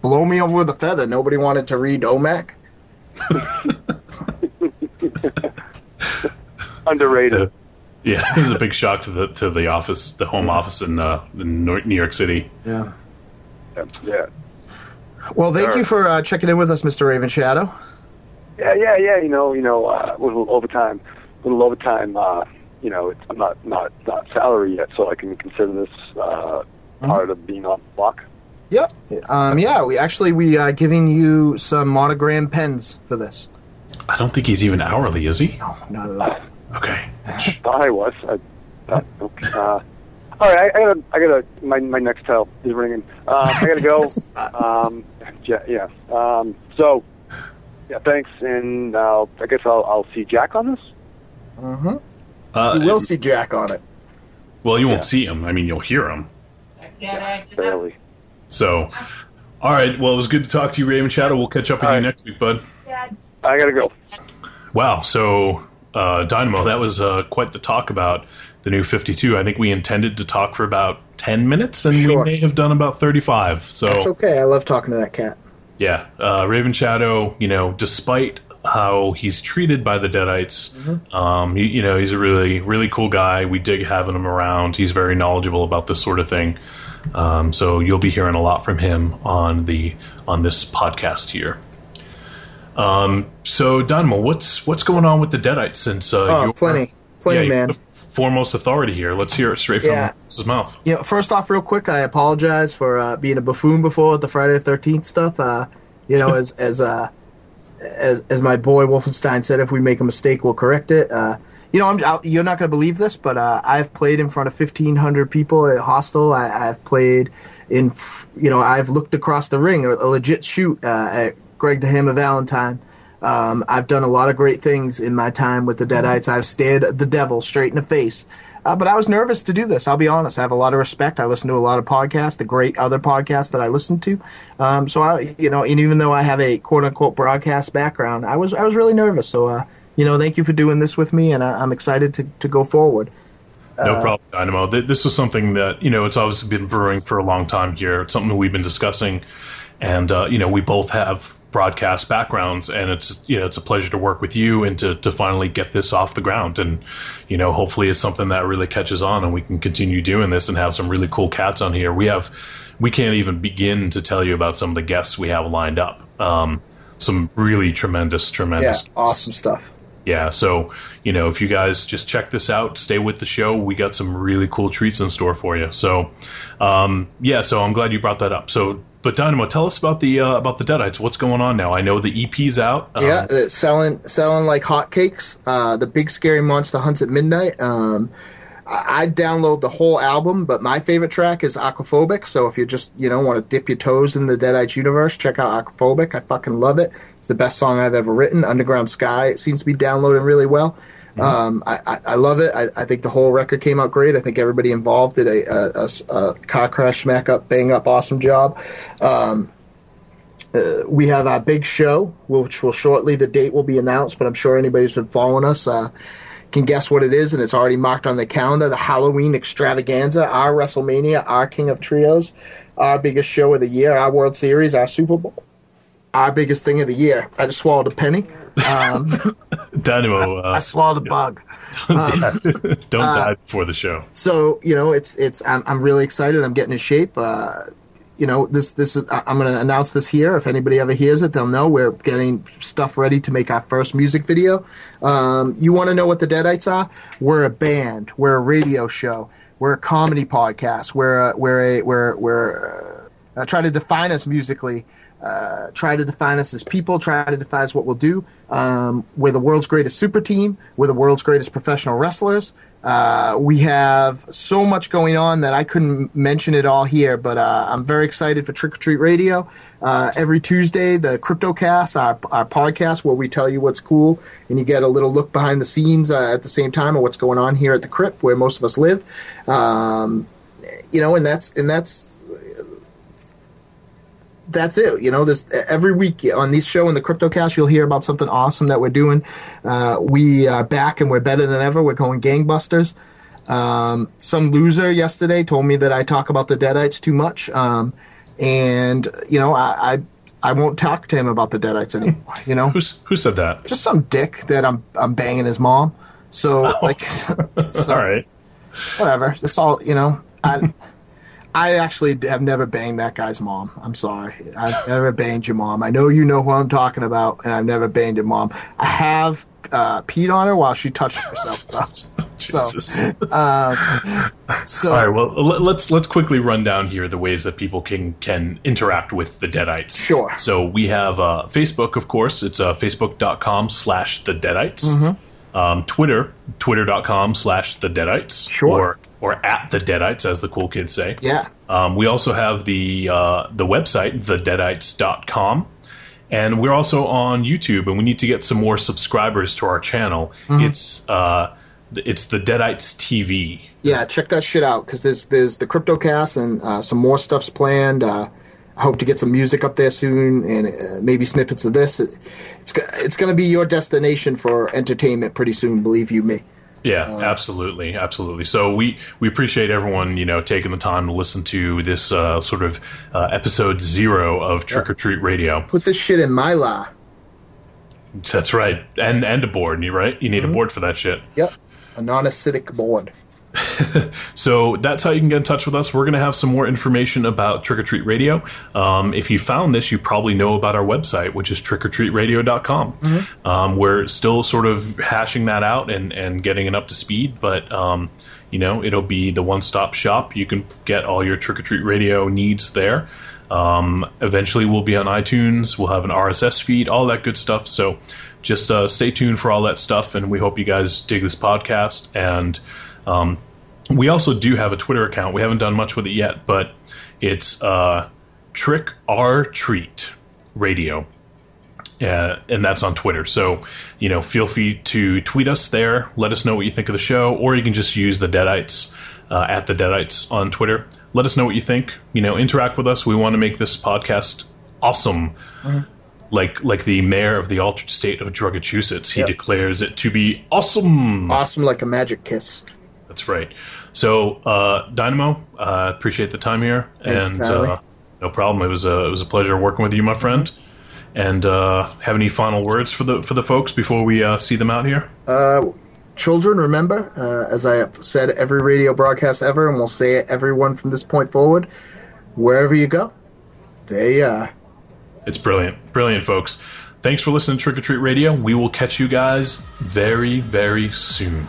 blow me over with a feather. Nobody wanted to read OMAC. Underrated. Yeah, this is a big shock to the to the office, the home office in, uh, in New York City. Yeah. Yeah, yeah, Well, thank Sure. you for uh, checking in with us, Mr. Raven Shadow. yeah, yeah. yeah you know, you know, uh, a little overtime, a little overtime. Uh, you know, it's, I'm not not not salary yet, so I can consider this uh, part of being on the block. Yep. Um, yeah, we actually we are giving you some monogram pens for this. I don't think he's even hourly, is he? No, not at all. Okay. Thought I was. I, uh, uh, all right, I, I gotta, I gotta. My my Nextel is ringing. Um, I gotta go. um, yeah, yeah. Um, so, yeah, thanks, and uh, I guess I'll I'll see Jack on this. Mm-hmm. Uh, You will see Jack on it. well, you won't Yeah. see him. I mean, you'll hear him. Barely. So, all right. Well, it was good to talk to you, Raven Shadow. We'll catch up with All you right. next week, bud. I gotta go. Wow. So, uh, Dynamo, that was uh, quite the talk about the new 52. I think we intended to talk for about 10 minutes, and Sure. we may have done about 35. So, It's okay. I love talking to that cat. yeah, uh, Raven Shadow, you know, despite how he's treated by the Deadites, um, you, you know, he's a really, really cool guy. We dig having him around. He's very knowledgeable about this sort of thing. Um, so you'll be hearing a lot from him on the on this podcast here. Um, so Dynamo, what's what's going on with the Deadites since uh, Oh, you're plenty, plenty, yeah, man. the foremost authority here? Let's hear it straight from Yeah. his mouth. You know, first off, real quick, I apologize for uh, being a buffoon before with the Friday the Thirteenth stuff. Uh, you know, as as uh, as as my boy Wolfenstein said, if we make a mistake, we'll correct it. Uh, you know, I'm, i you're not going to believe this, but uh, I've played in front of 1,500 people at Hostel. I, I've played in, you know, I've looked across the ring, a, a legit shoot uh, at Greg the Hammer Valentine. Um, I've done a lot of great things in my time with the Deadites. I've stared the devil straight in the face. Uh, but I was nervous to do this. I'll be honest. I have a lot of respect. I listen to a lot of podcasts, the great other podcasts that I listen to. Um, so I, you know, and even though I have a quote unquote broadcast background, I was I was really nervous. So, uh, you know, thank you for doing this with me, and I, I'm excited to, to go forward. No problem, Dynamo. This is something that you know it's obviously been brewing for a long time here. It's something that we've been discussing, and uh, you know we both have broadcast backgrounds, and it's you know it's a pleasure to work with you and to to finally get this off the ground. And you know hopefully it's something that really catches on, and we can continue doing this and have some really cool cats on here. We have we can't even begin to tell you about some of the guests we have lined up. Um, some really tremendous, Yeah, tremendous, awesome stuff. Yeah so you know if you guys just check this out stay with the show we got some really cool treats in store for you so um, yeah so i'm glad you brought that up so but dynamo tell us about the uh, about the deadites what's going on now i know the ep's out Um, Yeah, it's selling selling like hotcakes. Uh, the Big Scary Monster Hunts at Midnight. Um, I download the whole album, but my favorite track is Aquaphobic. So if you just you know want to dip your toes in the Deadites universe, check out Aquaphobic. I fucking love it. It's the best song I've ever written. Underground Sky. It seems to be downloading really well. Um, I, I, I love it. I, I think the whole record came out great. I think everybody involved did a, a, a- a car crash, smack up, bang up, awesome job. Um, uh, we have our big show, which will shortly the date will be announced, but I'm sure anybody who's been following us uh, can guess what it is, and it's already marked on the calendar. The Halloween extravaganza, our WrestleMania, our King of Trios, our biggest show of the year, our World Series, our Super Bowl, our biggest thing of the year. I just swallowed a penny. Um, dynamo I uh, swallowed a bug. don't die before the show so you know it's it's I'm, I'm really excited i'm getting in shape uh you know this this is i'm going to announce this here. If anybody ever hears it they'll know we're getting stuff ready to make our first music video. Um, you want to know what the deadites are? We're a band. We're a radio show. We're a comedy podcast. We're a, we're a we're we're uh, try to define us musically, uh, try to define us as people, try to define us what we'll do. Um, we're the world's greatest super team. We're the world's greatest professional wrestlers. Uh, we have so much going on that I couldn't mention it all here, but uh, I'm very excited for Trick or Treat Radio. Uh, every Tuesday, the CryptoCast, our, our podcast, where we tell you what's cool and you get a little look behind the scenes uh, at the same time of what's going on here at the Crypt, where most of us live. Um, you know, and that's and that's that's it. You know, this every week on this show in the CryptoCast, you'll hear about something awesome that we're doing. Uh, we are back and we're better than ever. We're going gangbusters. Um, some loser yesterday told me that I talk about the Deadites too much, um, and you know, I, I I won't talk to him about the Deadites anymore. You know, Who's who said that? just some dick that I'm I'm banging his mom. So like, so, All right. whatever. It's all you know. I I actually have never banged that guy's mom. I'm sorry. I've never banged your mom. I know you know who I'm talking about, and I've never banged your mom. I have uh, peed on her while she touched herself. So, Jesus. um, so All right. Well, let's let's quickly run down here the ways that people can can interact with the Deadites. Sure. So we have uh, Facebook, of course. It's uh, facebook.com slash the Deadites. Mm-hmm. Um, Twitter, twitter.com slash the Deadites. Sure. Or, or at the Deadites, as the cool kids say. yeah, Um, we also have the uh, the website, thedeadites.com. And we're also on YouTube, and we need to get some more subscribers to our channel. Mm-hmm. It's uh, it's the Deadites TV. yeah. Check that shit out because there's there's the CryptoCast and uh, some more stuff's planned. Uh, I hope to get some music up there soon and uh, maybe snippets of this. It, it's it's going to be your destination for entertainment pretty soon. Believe you me. Yeah, absolutely, absolutely. So we we appreciate everyone you know taking the time to listen to this uh, sort of uh, episode zero of Trick or Treat Radio. Put this shit in my la. That's right, and and a board. You right? You need a board for that shit. Yep. A non-acidic board. So that's how you can get in touch with us. We're going to have some more information about Trick or Treat Radio. Um, if you found this, you probably know about our website, which is trickortreatradio.com. Um, we're still sort of hashing that out and, and getting it up to speed, but um, you know it'll be the one-stop shop. You can get all your Trick or Treat Radio needs there. Um, eventually, we'll be on iTunes. We'll have an RSS feed, all that good stuff. So just uh, stay tuned for all that stuff, and we hope you guys dig this podcast and. Um, we also do have a Twitter account. We haven't done much with it yet, but it's uh, Trick R Treat Radio. Uh, and that's on Twitter. So, you know, feel free to tweet us there. Let us know what you think of the show, or you can just use the Deadites uh, at the Deadites on Twitter. Let us know what you think. You know, interact with us. We want to make this podcast awesome. Like like the mayor of the altered state of Drugachusetts, he Yep. declares it to be awesome. Awesome like a magic kiss. That's right. So, uh, Dynamo, uh, appreciate the time here, Thanks, and uh, no problem. It was a it was a pleasure working with you, my friend. And uh, have any final words for the for the folks before we uh, see them out here? Uh, children, remember, uh, as I have said every radio broadcast ever, and we'll say it everyone from this point forward, wherever you go, they uh, It's brilliant, brilliant, folks. Thanks for listening to Trick or Treat Radio. We will catch you guys very, very soon.